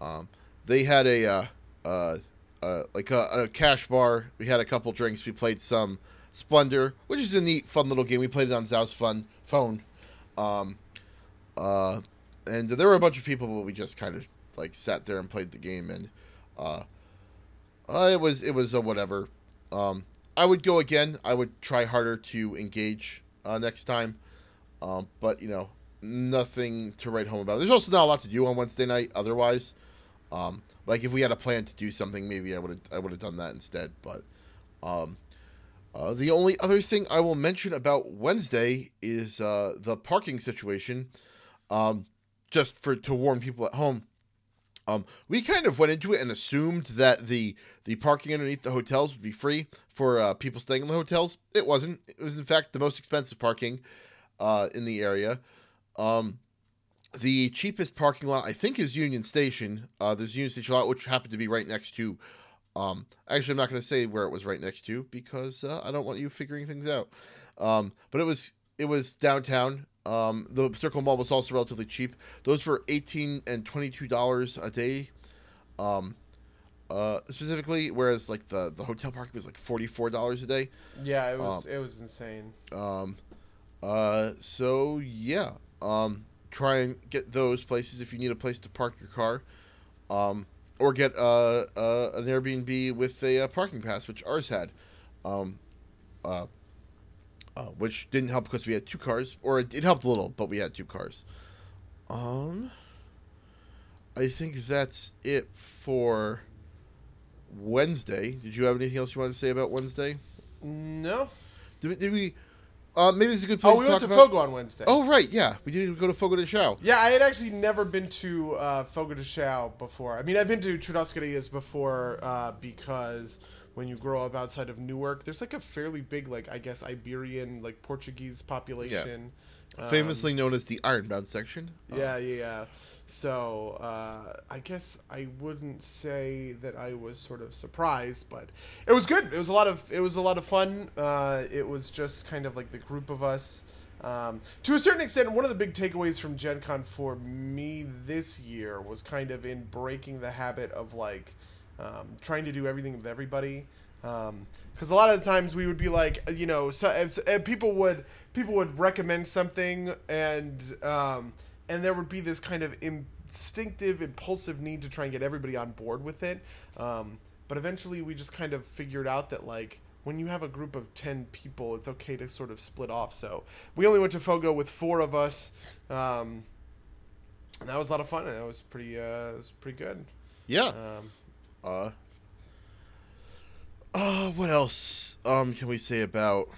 Um, they had a uh, uh, uh, like a, a cash bar. We had a couple drinks. We played some Splendor, which is a neat, fun little game. We played it on Zhao's fun phone. Um, uh, and there were a bunch of people, but we just kind of like sat there and played the game, and uh, uh, it was it was a whatever. Um, I would go again. I would try harder to engage uh, next time, um, but you know, nothing to write home about. There's also not a lot to do on Wednesday night. Otherwise, um, like if we had a plan to do something, maybe I would have I would have done that instead. But um, uh, the only other thing I will mention about Wednesday is uh, the parking situation. Um, just for to warn people at home, um, we kind of went into it and assumed that the the parking underneath the hotels would be free for uh, people staying in the hotels. It wasn't. It was in fact the most expensive parking uh, in the area. Um, the cheapest parking lot I think is Union Station. Uh, there's Union Station lot which happened to be right next to. Um, actually, I'm not going to say where it was right next to because uh, I don't want you figuring things out. Um, but it was it was downtown. Um, the Circle Mall was also relatively cheap. Those were eighteen and twenty two dollars a day, um, uh, specifically. Whereas like the the hotel parking was like forty four dollars a day. yeah it was it was insane Um, uh, so yeah, um, try and get those places if you need a place to park your car, um, or get uh, uh, an Airbnb with a uh, parking pass, which ours had, um, uh, uh, which didn't help because we had two cars, or it, it helped a little, but we had two cars. Um, I think that's it for Wednesday. Did you have anything else you wanted to say about Wednesday? no Did we? Did we uh, maybe this is a good place oh we to went to about. fogo on wednesday Oh right, yeah, we did go to Fogo de Chao. Yeah, I had actually never been to uh, Fogo de Chao before. I mean, I've been to Churrascarias before uh, because when you grow up outside of Newark, there's like a fairly big, like I guess Iberian, like Portuguese population. Um, famously known as the Ironbound section. Yeah, yeah, yeah. So uh, I guess I wouldn't say that I was sort of surprised, but it was good. It was a lot of it was a lot of fun. Uh, it was just kind of like the group of us. Um, to a certain extent, one of the big takeaways from Gen Con for me this year was kind of in breaking the habit of like um, trying to do everything with everybody. Because a lot of the times we would be like, you know, so if, if people would people would recommend something and um, and there would be this kind of instinctive, impulsive need to try and get everybody on board with it. Um, but eventually, we just kind of figured out that like when you have a group of ten people, it's okay to sort of split off. So we only went to Fogo with four of us, um, and that was a lot of fun. And that was pretty, uh, it was pretty good. yeah. Um, Uh, uh, what else um can we say about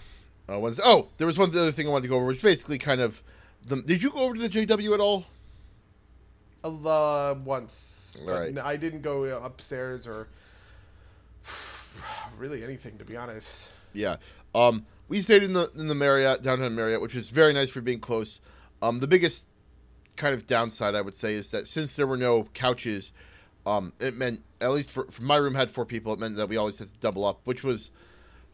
uh, Wednesday? Oh, there was one other thing I wanted to go over, which basically kind of the. Did you go over to the JW at all? Uh, once. All right. I didn't go upstairs or really anything, to be honest. Yeah. Um, we stayed in the in the Marriott downtown Marriott, which was very nice for being close. Um, the biggest kind of downside I would say is that since there were no couches, um, it meant at least for, for my room had four people. It meant that we always had to double up, which was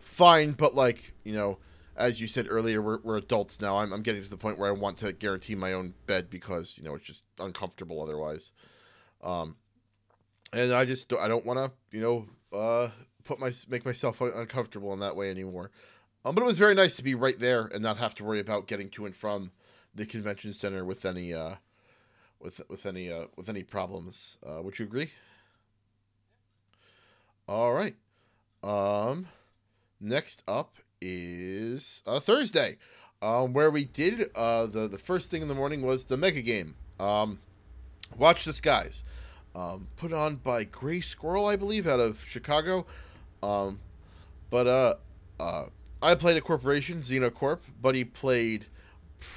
fine. But like you know, as you said earlier, we're, we're adults now. I'm, I'm getting to the point where I want to guarantee my own bed because you know it's just uncomfortable otherwise. Um, and I just I don't want to you know uh, put my make myself uncomfortable in that way anymore. Um, but it was very nice to be right there and not have to worry about getting to and from the convention center with any uh, with with any uh, with any problems. Uh, would you agree? All right. Um, next up is uh, Thursday, um, where we did uh, the the first thing in the morning was the mega game. Um, Watch the Skies, um, put on by Gray Squirrel, I believe, out of Chicago. Um, but uh, uh, I played a corporation, Xenocorp. Buddy played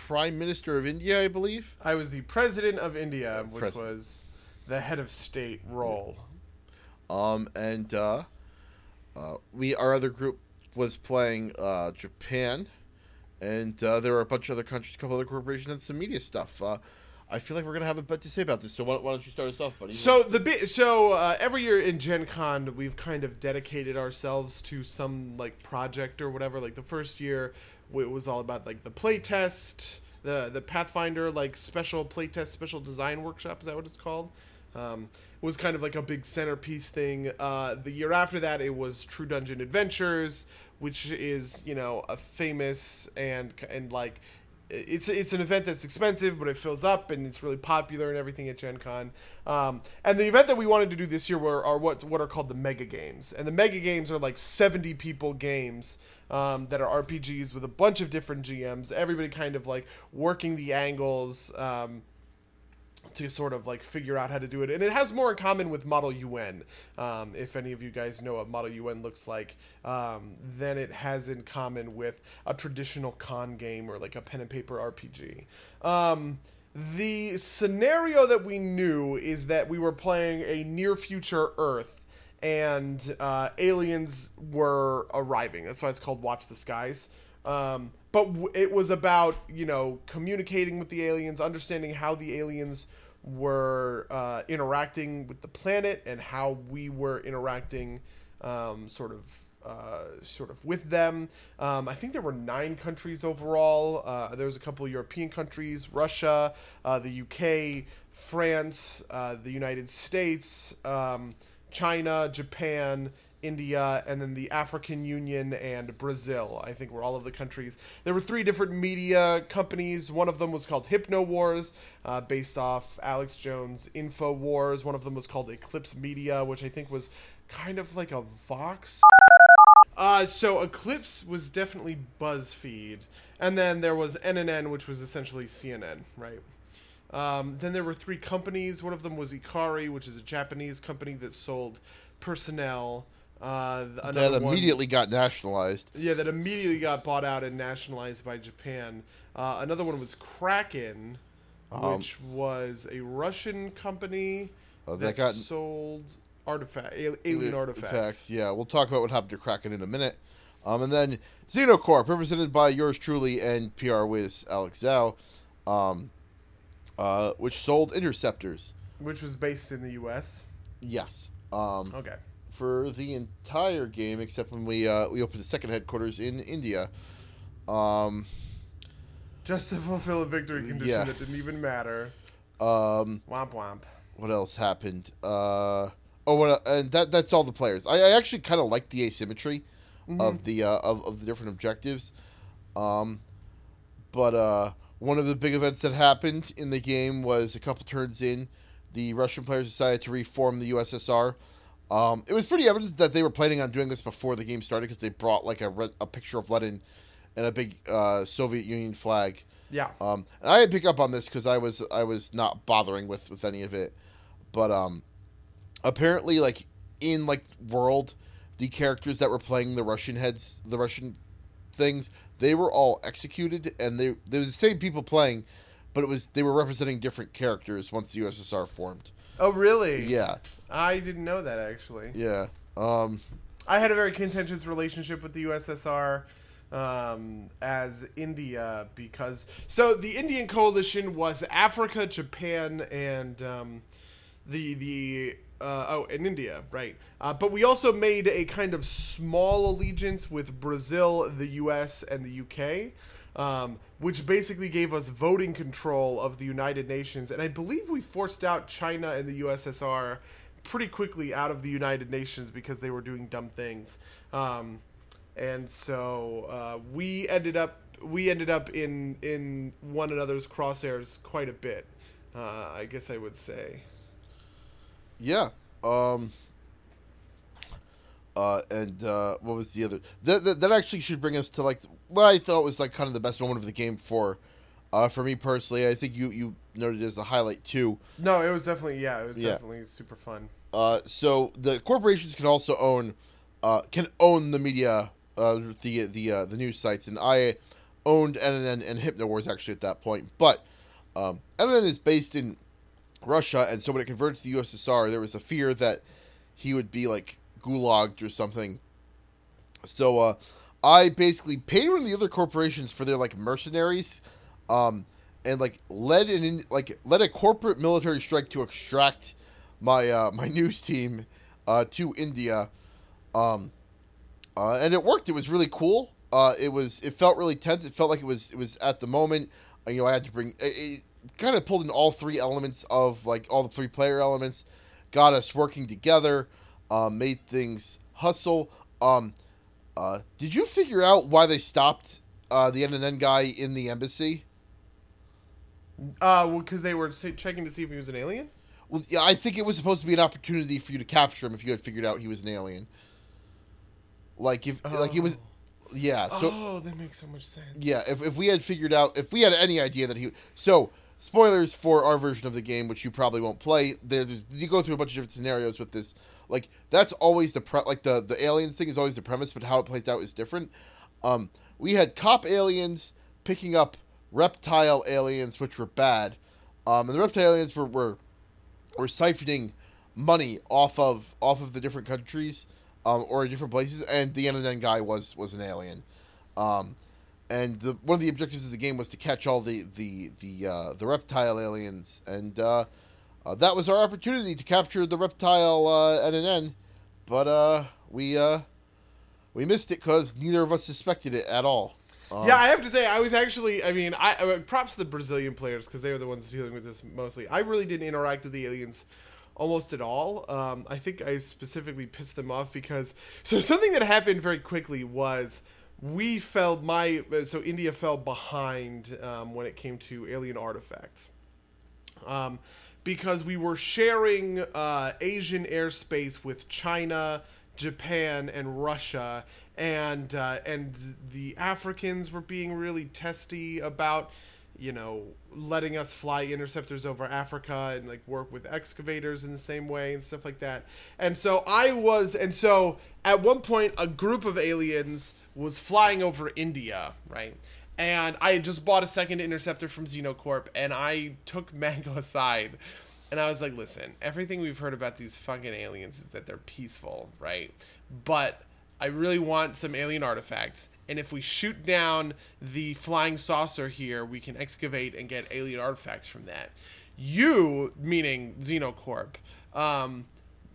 Prime Minister of India, I believe. I was the president of India, which Pres- was the head of state role. Um, and uh, uh, we our other group was playing uh, Japan, and uh, there were a bunch of other countries, a couple other corporations, and some media stuff. Uh, I feel like we're gonna have a bit to say about this. So why, why don't you start us off, buddy? So the bit, so uh, every year in Gen Con, we've kind of dedicated ourselves to some like project or whatever. Like the first year, it was all about like the playtest, the the Pathfinder like special playtest, special design workshop. Is that what it's called? Um, was kind of like a big centerpiece thing. Uh, the year after that, it was True Dungeon Adventures, which is you know a famous and and like it's it's an event that's expensive, but it fills up and it's really popular and everything at Gen Con. Um, and the event that we wanted to do this year were are what what are called the mega games, and the mega games are like seventy people games um, that are RPGs with a bunch of different GMs. Everybody kind of like working the angles. Um, to sort of like figure out how to do it. And it has more in common with Model UN. Um, if any of you guys know what Model UN looks like, um, than it has in common with a traditional con game or like a pen and paper RPG. Um, the scenario that we knew is that we were playing a near future Earth and uh, aliens were arriving. That's why it's called Watch the Skies. Um, but it was about you know communicating with the aliens, understanding how the aliens were uh, interacting with the planet and how we were interacting, um, sort of. Uh, sort of with them. Um, I think there were nine countries overall. Uh, there was a couple of European countries, Russia, uh, the UK, France, uh, the United States, um, China, Japan, India, and then the African Union and Brazil. I think were all of the countries. There were three different media companies. One of them was called Hypno Wars, uh, based off Alex Jones' Info Wars. One of them was called Eclipse Media, which I think was kind of like a Vox. Uh, so Eclipse was definitely BuzzFeed, and then there was NNN, which was essentially CNN, right? Um, then there were three companies. One of them was Ikari, which is a Japanese company that sold personnel. Uh, that another one- immediately got nationalized. yeah, that immediately got bought out and nationalized by Japan. Uh, another one was Kraken, Um, which was a Russian company Uh, that, that got sold artifact al- alien artifacts. Facts, Yeah, we'll talk about what happened to Kraken in a minute. Um, and then Xenocorp, represented by yours truly and PR Wiz Alex Zhao, um, uh, which sold interceptors. which was based in the U.S. Yes. Um, Okay. For the entire game, except when we uh, we opened the second headquarters in India. Um, Just to fulfill a victory condition Yeah. that didn't even matter. um, Womp womp. what else happened? Uh, oh, what, and that that's all the players. I, I actually kind of like the asymmetry of the uh, of of the different objectives. Um, but uh, one of the big events that happened in the game was a couple turns in, the Russian players decided to reform the USSR. Um, it was pretty evident that they were planning on doing this before the game started because they brought like a, re- a picture of Lenin and a big uh, Soviet Union flag. Yeah. Um, and I had to pick up on this because I was I was not bothering with with any of it, but um, apparently like in like world, the characters that were playing the Russian heads, the Russian things, they were all executed, and they they were the same people playing, but it was they were representing different characters once the USSR formed. Oh, really? Yeah, I didn't know that actually. yeah. Um, I had a very contentious relationship with the USSR um, as India because so the Indian coalition was Africa, Japan, and um, the the uh, oh and India, right? Uh, but we also made a kind of small allegiance with Brazil, the U.S., and the UK. Um, which basically gave us voting control of the United Nations, and I believe we forced out China and the USSR pretty quickly out of the United Nations because they were doing dumb things. Um, and so uh, we ended up we ended up in in one another's crosshairs quite a bit. Uh, I guess I would say. Yeah. Um. Uh, and uh, what was the other? That, that that actually should bring us to like what I thought was like kind of the best moment of the game for, uh, for me personally. I think you you noted it as a highlight too. No, it was definitely yeah, it was Yeah. definitely super fun. Uh, so the corporations can also own, uh, can own the media, uh, the the uh, the news sites, and I owned NNN and HypnoWars actually at that point. But um, NNN is based in Russia, and so when it converted to the USSR, there was a fear that he would be like gulagged or something. So uh, I basically paid one of the other corporations for their like mercenaries, um, and like led an in, like led a corporate military strike to extract my uh, my news team uh, to India, um, uh, and it worked. It was really cool. Uh, it was it felt really tense. It felt like it was it was at the moment. uh, You know, I had to bring it, it kind of pulled in all three elements of like all the three player elements, got us working together, um, made things hustle. Um, uh, did you figure out why they stopped the NNN guy in the embassy? Uh, well, because they were checking to see if he was an alien. Well, yeah, I think it was supposed to be an opportunity for you to capture him if you had figured out he was an alien. Like if like he was, yeah. So oh, that makes so much sense. yeah, if if we had figured out if we had any idea that he so spoilers for our version of the game, which you probably won't play. There's you go through a bunch of different scenarios with this. Like that's always the pre like the the aliens thing is always the premise, but how it plays out is different. Um, we had cop aliens picking up reptile aliens, which were bad. Um, and the reptile aliens were were were siphoning money off of off of the different countries um, or different places, and the NNN guy was was an alien. Um, and the, one of the objectives of the game was to catch all the the the uh, the reptile aliens, and uh, uh, that was our opportunity to capture the reptile uh, NNN, but uh, we uh, we missed it because neither of us suspected it at all. Um, yeah, I have to say, I was actually. I mean, I, I props to the Brazilian players because they were the ones dealing with this mostly. I really didn't interact with the aliens almost at all. Um, I think I specifically pissed them off because so something that happened very quickly was we fell my so India fell behind um, when it came to alien artifacts. Um, because we were sharing uh, Asian airspace with China, Japan, and Russia, and uh, and the Africans were being really testy about, you know, letting us fly interceptors over Africa and like work with excavators in the same way and stuff like that. And so I was, and so at one point, a group of aliens was flying over India, right? and I had just bought a second interceptor from Xenocorp, and I took Mango aside, and I was like, "Listen, everything we've heard about these fucking aliens is that they're peaceful, right? But I really want some alien artifacts, and if we shoot down the flying saucer here, we can excavate and get alien artifacts from that. You, meaning Xenocorp, um,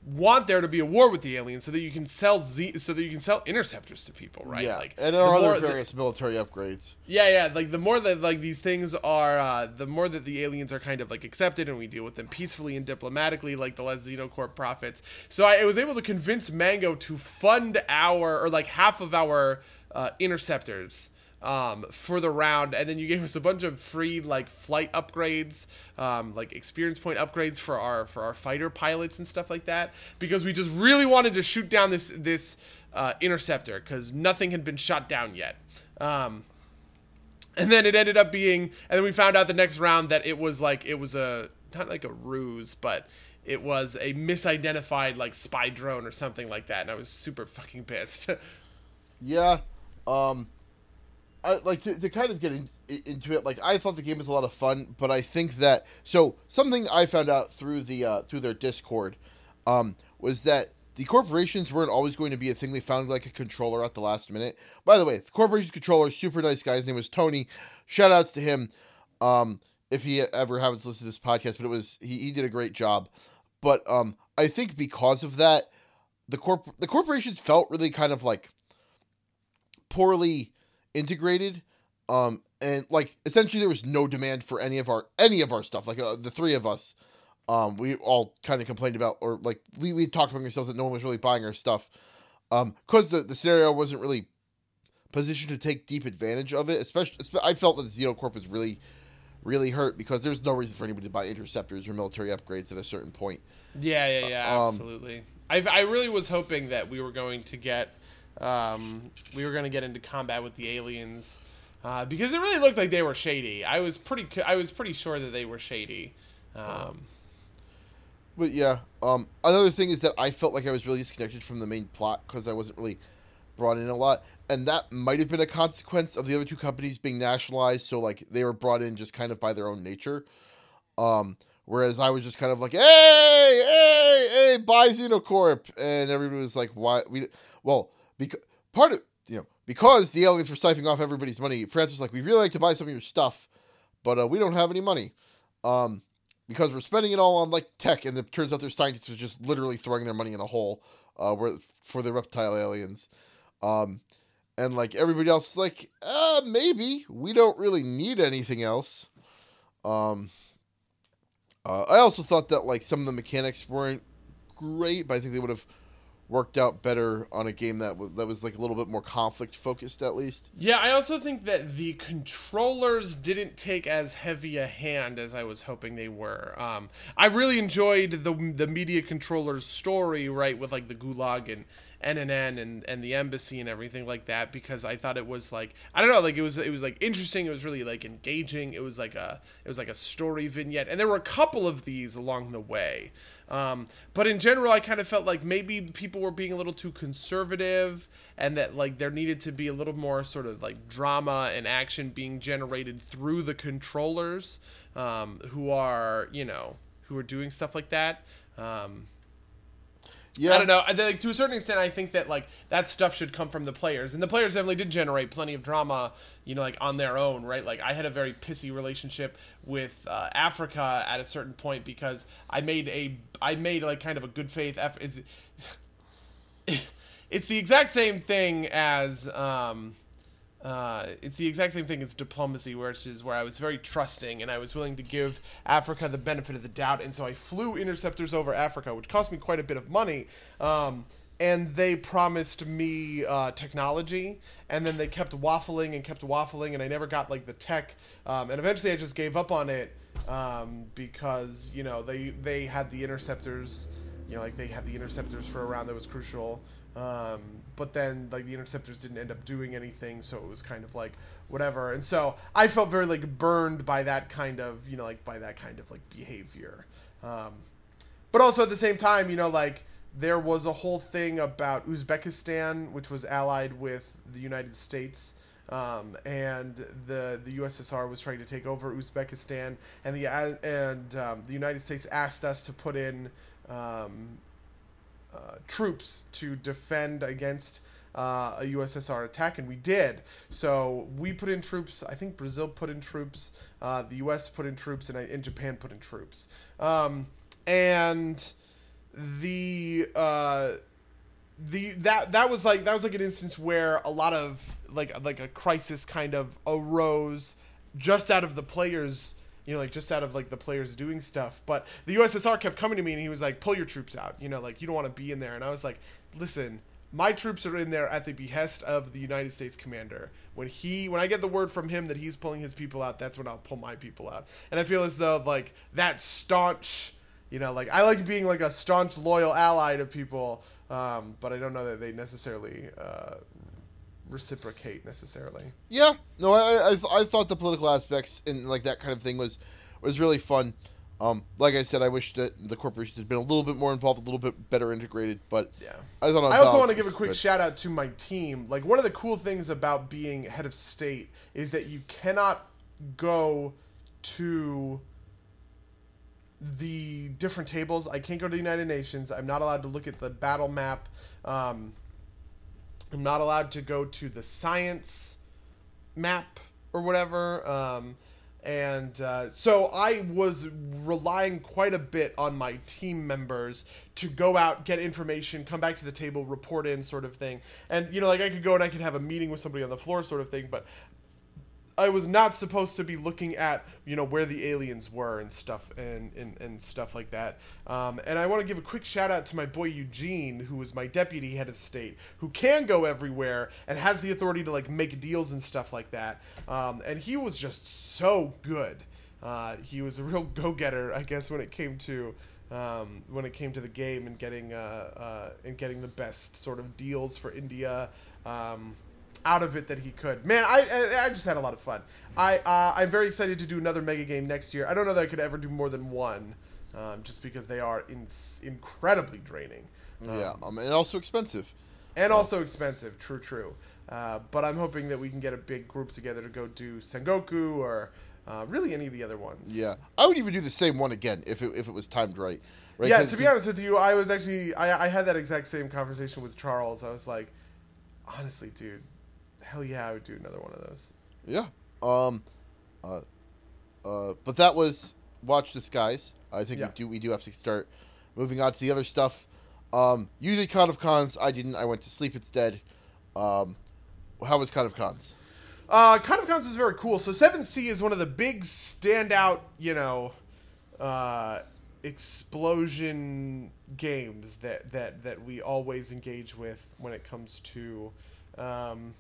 want there to be a war with the aliens so that you can sell Z- so that you can sell interceptors to people, right? yeah, Like and the there are other the- various military upgrades. yeah, yeah. Like the more that like these things are, uh, the more that the aliens are kind of like accepted, and we deal with them peacefully and diplomatically, like the less Xenocorp profits. So I was able to convince Mango to fund our or like half of our uh, interceptors um, for the round, and then you gave us a bunch of free like flight upgrades, um, like experience point upgrades for our for our fighter pilots and stuff like that, because we just really wanted to shoot down this this uh, interceptor because nothing had been shot down yet. Um, and then it ended up being and then we found out the next round that it was like it was a not like a ruse but it was a misidentified like spy drone or something like that, and I was super fucking pissed. yeah, um, Like to, to kind of get in, into it. Like I thought the game was a lot of fun, but I think that so something I found out through the uh, through their Discord um, was that the corporations weren't always going to be a thing. They found like a controller at the last minute. By the way, the corporation's controller, super nice guy. His name was Tony. Shout outs to him. Um, if he ever happens to listen to this podcast, but it was he, he did a great job. But um, I think because of that, the corp the corporations felt really kind of like poorly integrated. Um, and like essentially there was no demand for any of our any of our stuff. Like uh, the three of us, um, we all kind of complained about or like we we talked among ourselves that no one was really buying our stuff. Um, because the the scenario wasn't really positioned to take deep advantage of it. Especially, I felt that Xenocorp was really really hurt because there's no reason for anybody to buy interceptors or military upgrades at a certain point. Yeah, yeah, yeah, um, absolutely. I I really was hoping that we were going to get um, we were going to get into combat with the aliens uh, because it really looked like they were shady. I was pretty I was pretty sure that they were shady. Um, but yeah, um, another thing is that I felt like I was really disconnected from the main plot because I wasn't really brought in a lot, and that might have been a consequence of the other two companies being nationalized. So like they were brought in just kind of by their own nature. Um, whereas I was just kind of like, hey, hey, hey, buy Xenocorp, and everybody was like, why? We well because part of you know because the aliens were siphoning off everybody's money. France was like, we really like to buy some of your stuff, but uh, we don't have any money. Um, because we're spending it all on like tech, and it turns out their scientists are just literally throwing their money in a hole, uh, where for the reptile aliens. Um, and like everybody else is like, uh, maybe we don't really need anything else. Um, uh, I also thought that like some of the mechanics weren't great, but I think they would have worked out better on a game that was that was like a little bit more conflict focused at least. Yeah, I also think that the controllers didn't take as heavy a hand as I was hoping they were. Um, I really enjoyed the the media controllers story, right, with like the Gulag and NNN and and the embassy and everything like that because I thought it was like I don't know like it was it was like interesting it was really like engaging it was like a it was like a story vignette and there were a couple of these along the way um, but in general I kind of felt like maybe people were being a little too conservative and that like there needed to be a little more sort of like drama and action being generated through the controllers um, who are you know who are doing stuff like that. Um, yeah. I don't know. Like, to a certain extent, I think that like that stuff should come from the players, and the players definitely did generate plenty of drama, you know, like on their own, right? Like I had a very pissy relationship with uh, Africa at a certain point because I made a I made like kind of a good faith effort. It's, it's the exact same thing as um, uh, it's the exact same thing as diplomacy, which is where I was very trusting and I was willing to give Africa the benefit of the doubt, and so I flew interceptors over Africa, which cost me quite a bit of money. Um, and they promised me uh, technology, and then they kept waffling and kept waffling, and I never got like the tech. Um, and eventually, I just gave up on it um, because you know they they had the interceptors, you know, like they had the interceptors for a round that was crucial. Um, but then like the interceptors didn't end up doing anything, so it was kind of like whatever. And so I felt very like burned by that kind of you know like by that kind of like behavior. Um, but also at the same time, you know like there was a whole thing about Uzbekistan, which was allied with the United States. Um, and the the USSR was trying to take over Uzbekistan, and the and um, the United States asked us to put in um, troops to defend against uh, a USSR attack, and we did. So we put in troops. I think Brazil put in troops. Uh, the U.S. put in troops, and, and Japan put in troops. Um, and the uh, the that that was like that was like an instance where a lot of like like a crisis kind of arose just out of the players you know, like just out of like the players doing stuff. But the USSR kept coming to me and he was like, pull your troops out. You know, like you don't want to be in there. And I was like, listen, my troops are in there at the behest of the United States commander. When he, when I get the word from him that he's pulling his people out, that's when I'll pull my people out. And I feel as though like that staunch, you know, like I like being like a staunch, loyal ally to people, um, but I don't know that they necessarily uh, reciprocate necessarily. Yeah, no, I I, I thought the political aspects and like that kind of thing was was really fun. Um, like I said, I wish that the corporation had been a little bit more involved, a little bit better integrated. But Yeah. I thought. I also want to give a quick good. shout out to my team. Like one of the cool things about being head of state is that you cannot go to the different tables. I can't go to the United Nations. I'm not allowed to look at the battle map. Um, I'm not allowed to go to the science map or whatever. Um, and uh, so I was relying quite a bit on my team members to go out, get information, come back to the table, report in, sort of thing. And you know, like I could go and I could have a meeting with somebody on the floor, sort of thing. But I was not supposed to be looking at you know where the aliens were and stuff and and, and stuff like that. Um, and I want to give a quick shout out to my boy Eugene, who was my deputy head of state, who can go everywhere and has the authority to like make deals and stuff like that. Um, and he was just so good. Uh, he was a real go getter, I guess, when it came to. Um, when it came to the game and getting uh, uh, and getting the best sort of deals for India, um, out of it that he could. Man, I I, I just had a lot of fun. I uh, I'm very excited to do another mega game next year. I don't know that I could ever do more than one, um, just because they are in, incredibly draining Yeah, um, and also expensive. and also expensive. True, true. Uh, but I'm hoping that we can get a big group together to go do Sengoku or uh, really any of the other ones. Yeah, I would even do the same one again if it if it was timed right. right? Yeah, to be honest with you, I was actually I, I had that exact same conversation with Charles. I was like, honestly, dude, hell yeah, I would do another one of those. Yeah. Um. Uh. Uh. But that was Watch the Skies. I think Yeah. we do we do have to start moving on to the other stuff. Um. You did Con of Cons. I didn't. I went to sleep instead. Um. How was Con of Cons? Uh, Con of Cons was very cool. So 7C is one of the big standout, you know, uh, explosion games that that that we always engage with when it comes to. Um,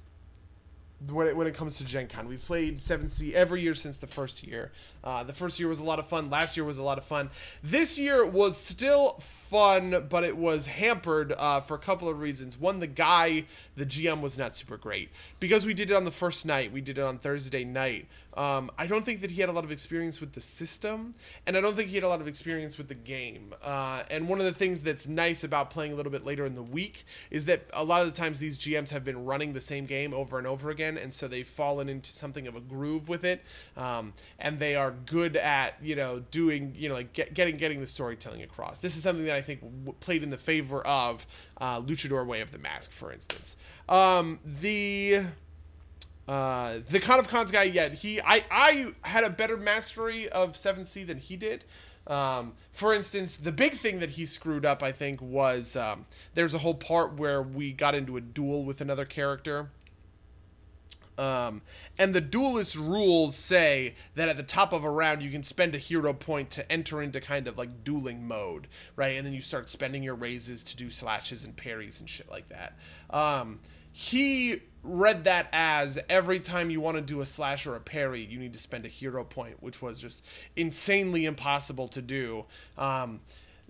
when it, when it comes to Gen Con. We've played 7C every year since the first year. Uh, the first year was a lot of fun. Last year was a lot of fun. This year was still fun, but it was hampered uh, for a couple of reasons. One, the guy, the GM, was not super great. Because we did it on the first night, we did it on Thursday night. Um, I don't think that he had a lot of experience with the system, and I don't think he had a lot of experience with the game. Uh, and one of the things that's nice about playing a little bit later in the week is that a lot of the times these GMs have been running the same game over and over again, and so they've fallen into something of a groove with it, um, and they are good at you know doing you know like get, getting getting the storytelling across. This is something that I think w- played in the favor of uh, Luchador Way of the Mask, for instance. Um, the uh, the Con of Cons guy, yeah, he I I had a better mastery of Seven C than he did. Um, for instance, the big thing that he screwed up, I think, was um, there's a whole part where we got into a duel with another character. Um, and the duelist rules say that at the top of a round you can spend a hero point to enter into kind of like dueling mode, right? And then you start spending your raises to do slashes and parries and shit like that. Um, he read that as every time you want to do a slash or a parry, you need to spend a hero point, which was just insanely impossible to do. Um,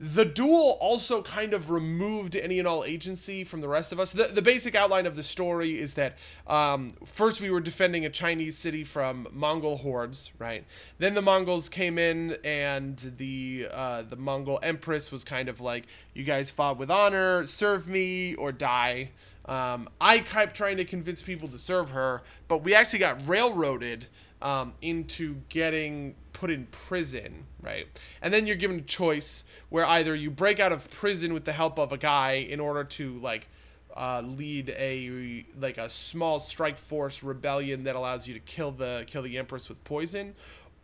the duel also kind of removed any and all agency from the rest of us. The, the basic outline of the story is that um, first we were defending a Chinese city from Mongol hordes, right? Then the Mongols came in, and the uh, the Mongol empress was kind of like, "You guys fought with honor, serve me or die." Um, I kept trying to convince people to serve her, but we actually got railroaded um, into getting put in prison, right? And then you're given a choice where either you break out of prison with the help of a guy in order to like uh, lead a like a small strike force rebellion that allows you to kill the kill the empress with poison,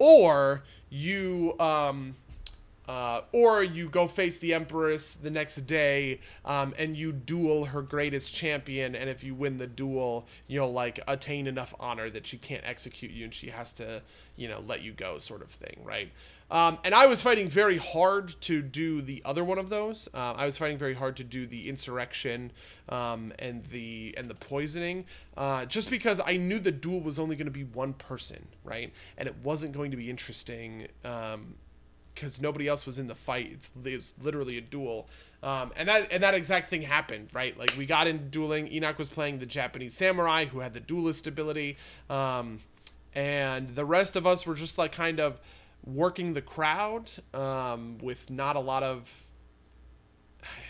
or you um, uh, or you go face the Empress the next day um, and you duel her greatest champion. And if you win the duel, you'll like attain enough honor that she can't execute you and she has to, you know, let you go, sort of thing, right? Um, and I was fighting very hard to do the other one of those. Uh, I was fighting very hard to do the insurrection um, and the and the poisoning, uh, just because I knew the duel was only going to be one person, right? And it wasn't going to be interesting. Um, because nobody else was in the fight. It's, it's literally a duel, um, and that and that exact thing happened, right? Like we got into dueling. Enoch was playing the Japanese samurai who had the duelist ability, um, and the rest of us were just like kind of working the crowd um, with not a lot of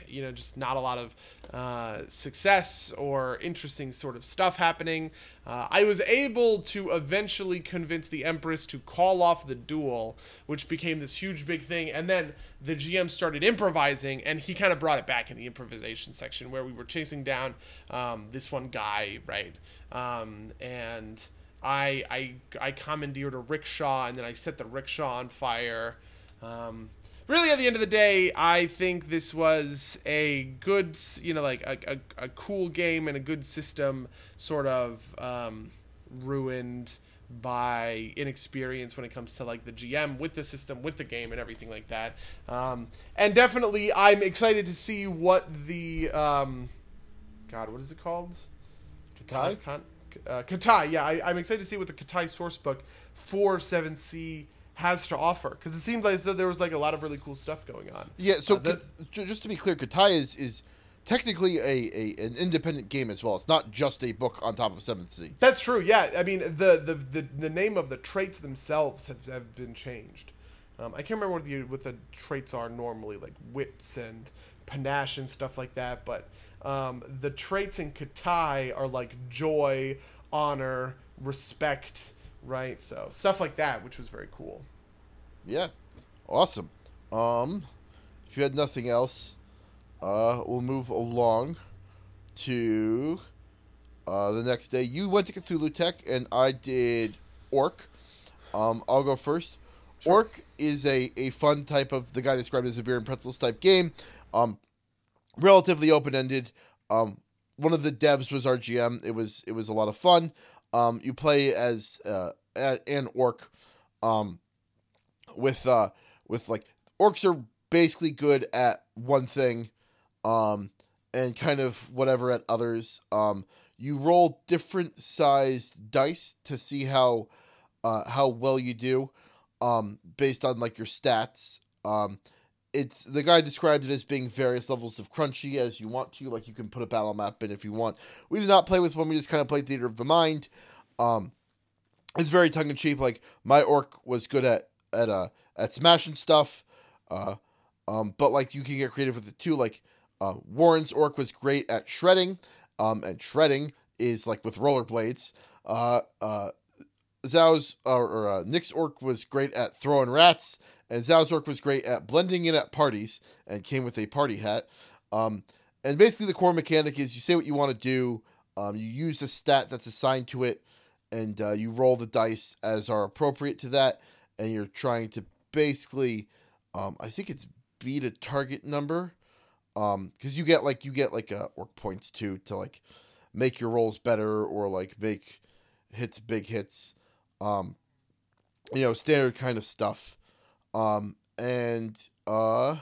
you know, just not a lot of uh, success or interesting sort of stuff happening. Uh, I was able to eventually convince the Empress to call off the duel, which became this huge big thing. And then the GM started improvising, and he kind of brought it back in the improvisation section where we were chasing down um, this one guy, right? Um, and I, I, I commandeered a rickshaw, and then I set the rickshaw on fire. Um, really at the end of the day i think this was a good you know like a, a, a cool game and a good system sort of um, ruined by inexperience when it comes to like the gm with the system with the game and everything like that um, and definitely i'm excited to see what the um, god what is it called Khitai? Uh, Khitai, yeah, I, I'm excited to see what the Khitai source book for 7C has to offer because it seemed like as though there was like a lot of really cool stuff going on. Yeah. So Uh, that- just to be clear, Khitai is is technically a, a an independent game as well. It's not just a book on top of Seventh Sea. That's true. Yeah, I mean the the, the, the name of the traits themselves have, have been changed. Um, I can't remember what the what the traits are normally, like wits and panache and stuff like that. But um, the traits in Khitai are like joy, honor, respect, right? So stuff like that, which was very cool. Yeah. Awesome. Um, if you had nothing else, uh, we'll move along to uh, the next day. You went to Cthulhu Tech, and I did Orc. Um, I'll go first. Orc is a, a fun type of the guy described as a beer and pretzels type game. Um, relatively open ended. Um, one of the devs was our GM. It was it was a lot of fun. Um, you play as uh, an orc. Um, with uh with like orcs are basically good at one thing um and kind of whatever at others um you roll different sized dice to see how uh how well you do um based on like your stats um it's the guy described it as being various levels of crunchy as you want to like you can put a battle map in if you want we did not play with one we just kind of played theater of the mind um it's very tongue in cheek. Like my orc was good at at uh at smashing stuff, uh, um, but like you can get creative with it too. Like uh, Warren's orc was great at shredding, um, and shredding is like with rollerblades. Uh, uh, Zhao's uh, or uh, Nick's orc was great at throwing rats, and Zhao's orc was great at blending in at parties and came with a party hat. Um, and basically the core mechanic is you say what you want to do. Um, you use a stat that's assigned to it and uh, you roll the dice as are appropriate to that, and you're trying to basically, um, I think it's beat a target number, um, because you get like you get like uh, orc points too to like make your rolls better or like make hits big hits, um, you know standard kind of stuff, um, and uh,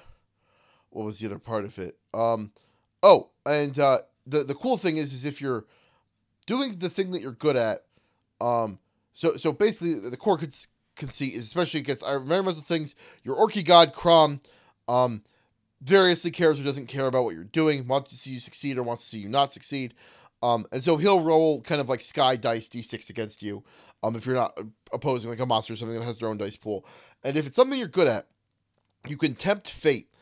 what was the other part of it? Um, oh, and uh, the the cool thing is is if you're doing the thing that you're good at um, so so basically, the core con- conceit is especially against. I remember the things your Orky God Crom, um, variously cares or doesn't care about what you're doing, wants to see you succeed or wants to see you not succeed. Um, and so he'll roll kind of like sky dice d6 against you. Um, if you're not opposing like a monster or something that has their own dice pool, and if it's something you're good at, you can tempt fate,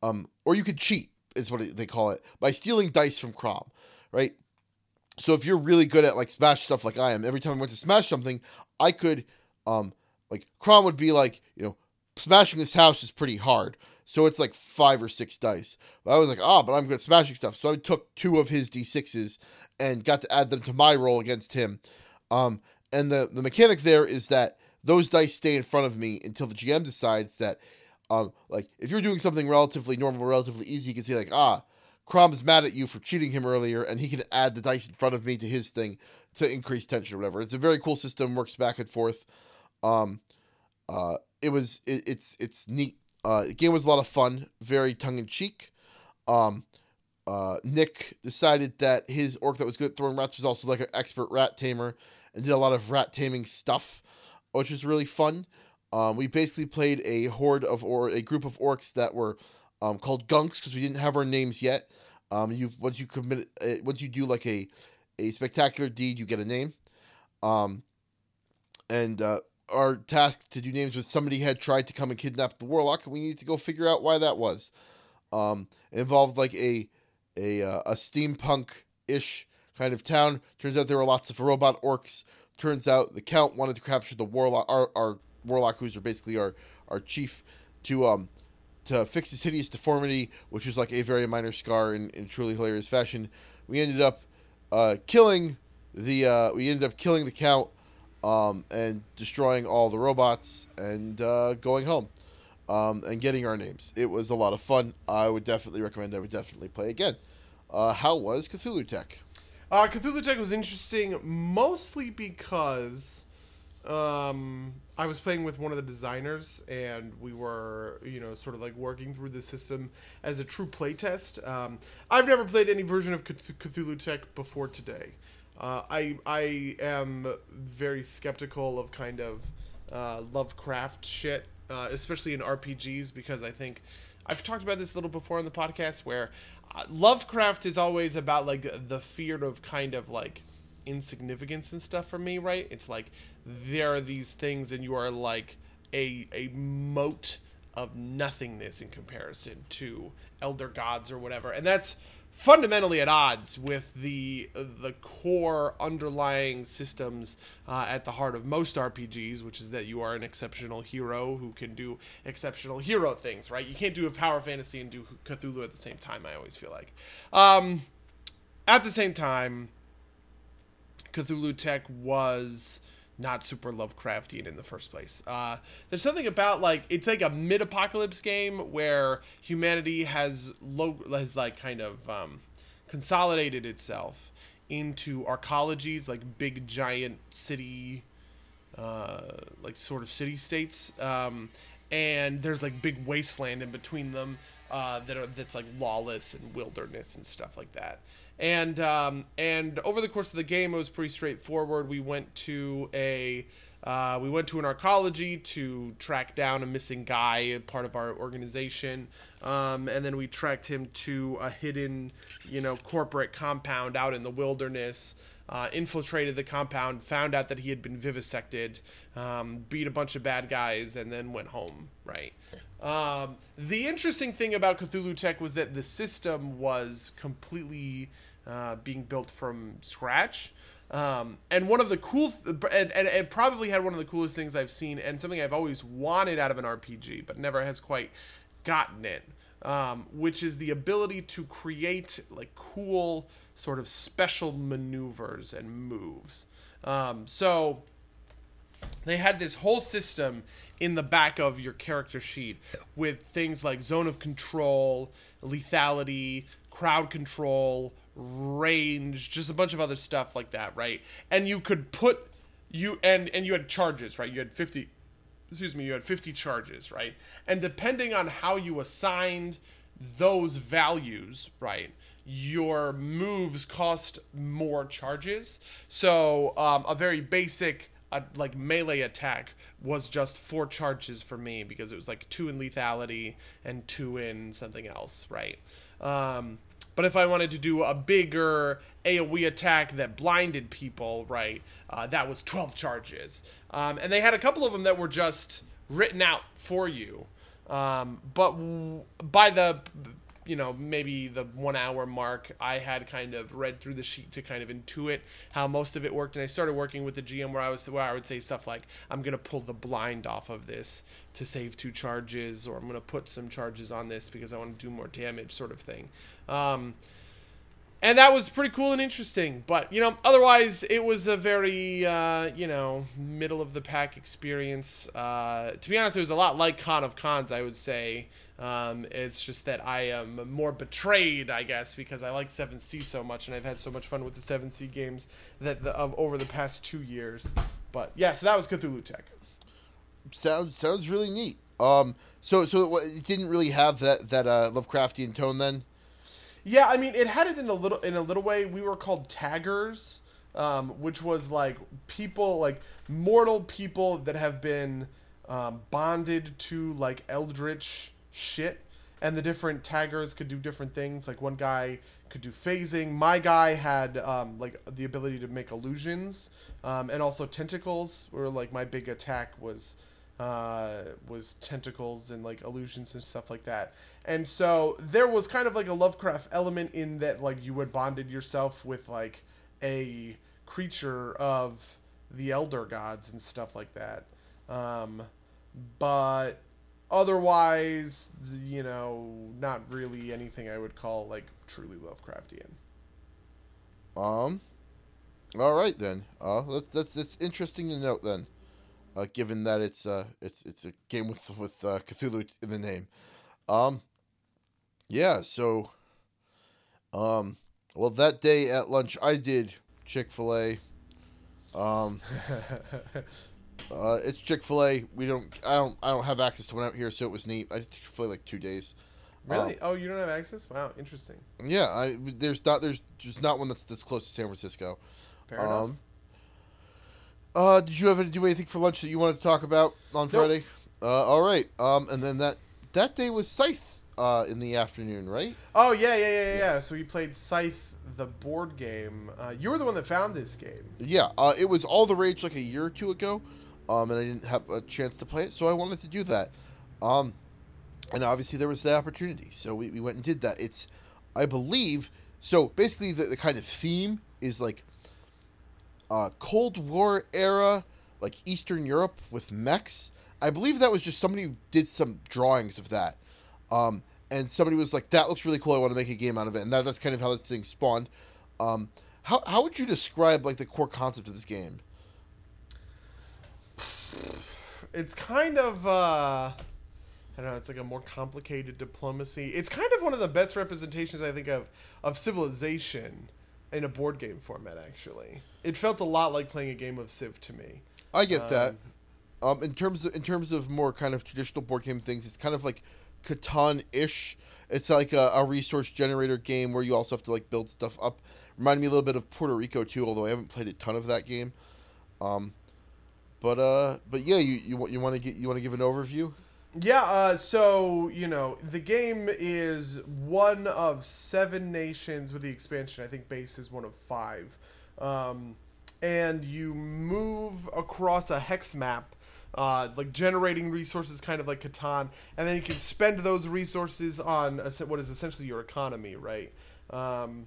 um, or you can cheat is what they call it by stealing dice from Crom, right? So if you're really good at like smash stuff like I am, every time I went to smash something, I could um like Crom would be like, you know, smashing this house is pretty hard. So it's like five or six dice. But I was like, ah, but I'm good at smashing stuff. So I took two of his D6s and got to add them to my roll against him. Um, and the, the mechanic there is that those dice stay in front of me until the GM decides that, um, like, if you're doing something relatively normal, relatively easy, you can see, like, ah, Crom's mad at you for cheating him earlier, and he can add the dice in front of me to his thing to increase tension or whatever. It's a very cool system, works back and forth. Um, uh, it was it, it's it's neat. Uh, the game was a lot of fun, very tongue in cheek. Um, uh, Nick decided that his orc that was good at throwing rats was also like an expert rat tamer and did a lot of rat taming stuff, which was really fun. Um, we basically played a horde of or a group of orcs that were um, called gunks because we didn't have our names yet. Um, you once you commit uh, once you do like a a spectacular deed, you get a name. Um, and uh, are tasked to do names with somebody had tried to come and kidnap the warlock, and we need to go figure out why that was. Um, involved like a a uh, a steampunk ish kind of town. Turns out there were lots of robot orcs. Turns out the count wanted to capture the warlock, our, our warlock, who's basically our our chief, to um to fix his hideous deformity, which was like a very minor scar in, in truly hilarious fashion. We ended up uh, killing the uh, we ended up killing the count um, and destroying all the robots and uh, going home um, and getting our names. It was a lot of fun. I would definitely recommend. I would definitely play again. Uh, how was Cthulhu Tech? Uh, Cthulhu Tech was interesting mostly because um, I was playing with one of the designers and we were, you know, sort of like working through the system as a true playtest. Um, I've never played any version of Cth- Cthulhu Tech before today. Uh, I I am very skeptical of kind of uh, Lovecraft shit, uh, especially in RPGs, because I think I've talked about this a little before on the podcast, where uh, Lovecraft is always about like the fear of kind of like insignificance and stuff for me, right? It's like there are these things, and you are like a a mote of nothingness in comparison to elder gods or whatever, and that's fundamentally at odds with the the core underlying systems uh, at the heart of most RPGs, which is that you are an exceptional hero who can do exceptional hero things. Right? You can't do a power fantasy and do Cthulhu at the same time. I always feel like. Um, at the same time, Cthulhu Tech was not super Lovecraftian in the first place. Uh, there's something about like it's like a mid-apocalypse game where humanity has low has like kind of um, consolidated itself into arcologies, like big giant city, uh, like sort of city states, um, and there's like big wasteland in between them uh, that are that's like lawless and wilderness and stuff like that and um, and over the course of the game, it was pretty straightforward. We went to a uh, we went to an arcology to track down a missing guy, part of our organization, um, and then we tracked him to a hidden, you know, corporate compound out in the wilderness. Uh, infiltrated the compound, found out that he had been vivisected, um, beat a bunch of bad guys, and then went home. Right. Um, the interesting thing about Cthulhu Tech was that the system was completely uh, being built from scratch. Um, and one of the cool, th- and, and it probably had one of the coolest things I've seen, and something I've always wanted out of an RPG, but never has quite gotten it, um, which is the ability to create like cool sort of special maneuvers and moves. Um, so they had this whole system in the back of your character sheet with things like zone of control, lethality, crowd control, range, just a bunch of other stuff like that, right? And you could put you and and you had charges, right? You had 50 excuse me, you had 50 charges, right? And depending on how you assigned those values, right? Your moves cost more charges. So, um, a very basic uh, like melee attack was just four charges for me because it was like two in lethality and two in something else, right? Um, but if I wanted to do a bigger AoE attack that blinded people, right, uh, that was 12 charges. Um, and they had a couple of them that were just written out for you. Um, but w- by the you know, maybe the one hour mark, I had kind of read through the sheet to kind of intuit how most of it worked. And I started working with the GM where I was, where I would say stuff like, I'm going to pull the blind off of this to save two charges, or I'm going to put some charges on this because I want to do more damage, sort of thing. Um, and that was pretty cool and interesting. But you know, otherwise, it was a very uh, you know middle of the pack experience. Uh, to be honest, it was a lot like Con of Cons, I would say. Um, it's just that I am more betrayed, I guess, because I like Seven C so much, and I've had so much fun with the Seven C games that the, of over the past two years. But yeah, so that was Cthulhu Tech. Sounds sounds really neat. Um, so so it didn't really have that that uh, Lovecraftian tone then. Yeah, I mean, it had it in a little in a little way. We were called taggers, um, which was like people like mortal people that have been um, bonded to like eldritch shit, and the different taggers could do different things. Like one guy could do phasing. My guy had um, like the ability to make illusions, um, and also tentacles. Where like my big attack was uh, was tentacles and like illusions and stuff like that. And so there was kind of like a Lovecraft element in that like you had bonded yourself with like a creature of the elder gods and stuff like that. Um, but otherwise, you know, not really anything I would call like truly Lovecraftian. Um. All right then. Uh, that's that's interesting to note then, uh, given that it's uh it's it's a game with with uh, Cthulhu in the name. Um. Yeah. So. Um. Well, that day at lunch, I did Chick Fil A. Um. Uh, it's Chick Fil A. We don't. I don't. I don't have access to one out here, so it was neat. I did Chick Fil A like two days. Really? oh, you don't have access? Wow, interesting. Yeah. I there's not there's there's not one that's that's close to San Francisco. Fair enough. Um. Uh, did you ever do anything for lunch that you wanted to talk about on Friday? Uh, all right. Um, and then that that day was Scythe. Uh, in the afternoon, right? Oh yeah, yeah, yeah, yeah. yeah. So you played Scythe, the board game. Uh, you were the one that found this game. Yeah. Uh, it was all the rage like a year or two ago, um, and I didn't have a chance to play it, so I wanted to do that. Um, and obviously there was the opportunity, so we, we went and did that. It's, I believe, so basically the, the kind of theme is like uh, Cold War era, like Eastern Europe with mechs. I believe that was just somebody did some drawings of that. Um, and somebody was like, that looks really cool. I want to make a game out of it. And that, that's kind of how this thing spawned. Um, how, how would you describe like the core concept of this game? It's kind of uh I don't know, it's like a more complicated diplomacy. It's kind of one of the best representations I think of of civilization in a board game format actually. It felt a lot like playing a game of Civ to me. I get that. Um, in terms of in terms of more kind of traditional board game things, it's kind of like Catan ish. It's like a, a, resource generator game where you also have to like build stuff up. Reminded me a little bit of Puerto Rico too, although I haven't played a ton of that game. Um, but uh, but yeah, you you, you want to get you want to give an overview? Yeah, uh, so you know the game is one of seven nations with the expansion. I think base is one of five, um, and you move across a hex map, uh, like generating resources, kind of like Catan, and then you can spend those resources on what is essentially your economy, right? Um,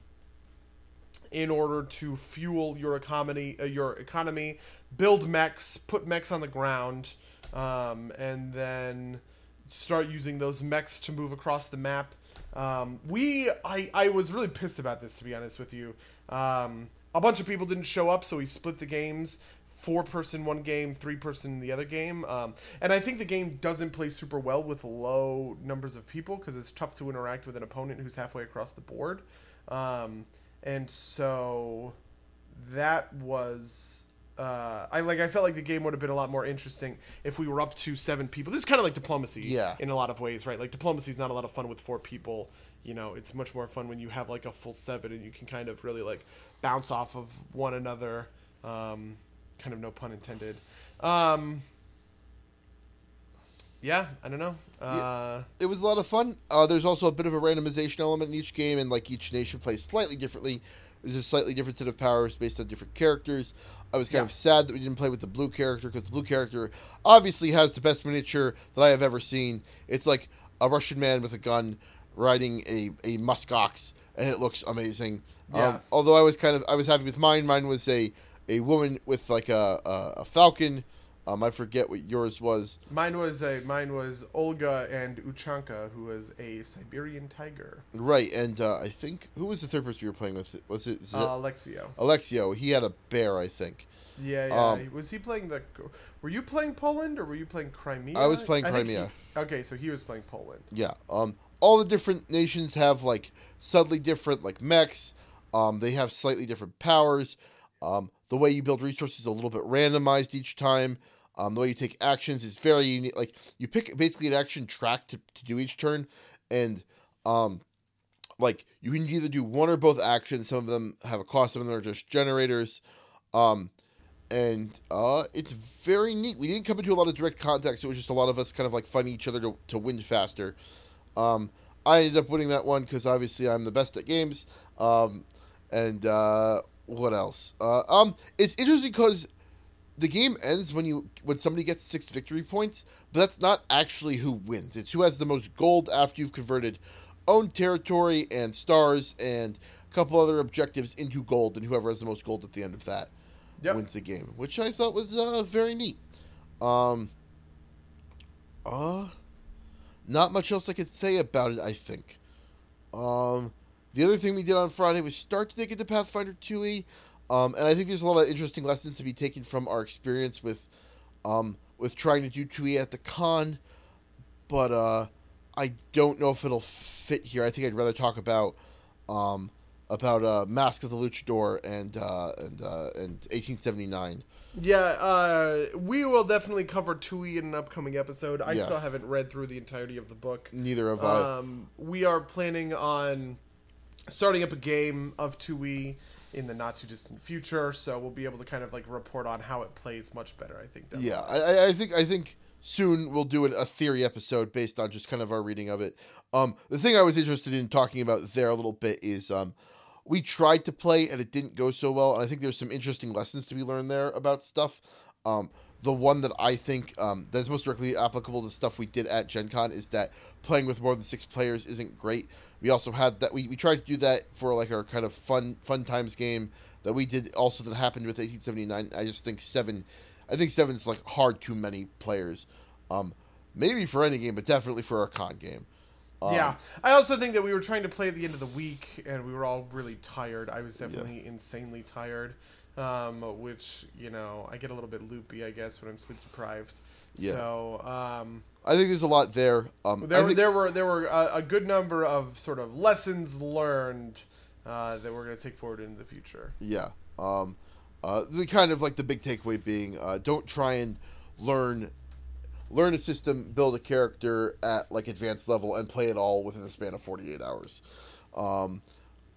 in order to fuel your economy, uh, your economy, build mechs, put mechs on the ground, um, and then start using those mechs to move across the map. Um, we, I, I was really pissed about this to be honest with you. Um, a bunch of people didn't show up, so we split the games. Four person one game, three person the other game. Um, and I think the game doesn't play super well with low numbers of people because it's tough to interact with an opponent who's halfway across the board. Um, and so that was uh, I like I felt like the game would have been a lot more interesting if we were up to seven people. This is kind of like diplomacy, yeah. in a lot of ways, right? Like diplomacy is not a lot of fun with four people. You know, it's much more fun when you have like a full seven and you can kind of really like bounce off of one another. Um, kind of no pun intended. Um, yeah, I don't know. Uh, yeah, it was a lot of fun. Uh, there's also a bit of a randomization element in each game, and like each nation plays slightly differently. There's a slightly different set of powers based on different characters. I was kind yeah. of sad that we didn't play with the blue character because the blue character obviously has the best miniature that I have ever seen. It's like a Russian man with a gun riding a, a muskox, and it looks amazing. Yeah. Um, although I was kind of I was happy with mine. Mine was a a woman with like a a, a falcon um, I forget what yours was. Mine was a mine was Olga and Uchanka, who was a Siberian tiger. Right, and uh, I think who was the third person you were playing with? Was it uh, Alexio? Alexio. He had a bear, I think. Yeah, yeah. Um, was he playing the? Were you playing Poland or were you playing Crimea? I was playing Crimea. He, okay, so he was playing Poland. Yeah. Um. All the different nations have like subtly different like mechs. Um. They have slightly different powers. Um. The way you build resources is a little bit randomized each time. Um, the way you take actions is very unique. Like you pick basically an action track to, to do each turn, and um, like you can either do one or both actions. Some of them have a cost. Some of them are just generators. Um, and uh, it's very neat. We didn't come into a lot of direct contact, so it was just a lot of us kind of like fighting each other to, to win faster. Um, I ended up winning that one because obviously I'm the best at games. Um, and uh, what else? Uh, um, it's interesting because the game ends when you when somebody gets six victory points, but that's not actually who wins. It's who has the most gold after you've converted own territory and stars and a couple other objectives into gold, and whoever has the most gold at the end of that Yep. wins the game, which I thought was uh, very neat. Um, uh, not much else I could say about it. I think. Um, the other thing we did on Friday was start to dig into Pathfinder 2e, um, and I think there's a lot of interesting lessons to be taken from our experience with, um, with trying to do 2e at the con, but uh, I don't know if it'll fit here. I think I'd rather talk about, um, about uh, Mask of the Luchador and uh, and uh, and 1879. Yeah, uh, we will definitely cover 2e in an upcoming episode. I Yeah. still haven't read through the entirety of the book. Neither have I. Um, we are planning on starting up a game of 2e in the not too distant future, so we'll be able to kind of like report on how it plays much better. I think. the Yeah. I, I- I think I think soon we'll do an, a theory episode based on just kind of our reading of it. Um, the thing I was interested in talking about there a little bit is um, we tried to play and it didn't go so well, and I think there's some interesting lessons to be learned there about stuff. Um, the one that I think um, that's most directly applicable to stuff we did at Gen Con is that playing with more than six players isn't great. We also had that we, we tried to do that for like our kind of fun fun times game that we did also that happened with 1879. I just think seven I think seven's like hard too many players. Um, maybe for any game, but definitely for our con game. Um, yeah, I also think that we were trying to play at the end of the week, and we were all really tired. I was definitely insanely tired, um, which you know I get a little bit loopy, I guess, when I'm sleep deprived. Yeah. So um, I think there's a lot there. Um, there, were think- there were there were a, a good number of sort of lessons learned uh, that we're going to take forward into the future. Yeah. Um, uh, the kind of like the big takeaway being, uh, don't try and learn learn a system, build a character at like advanced level, and play it all within the span of 48 hours. Um,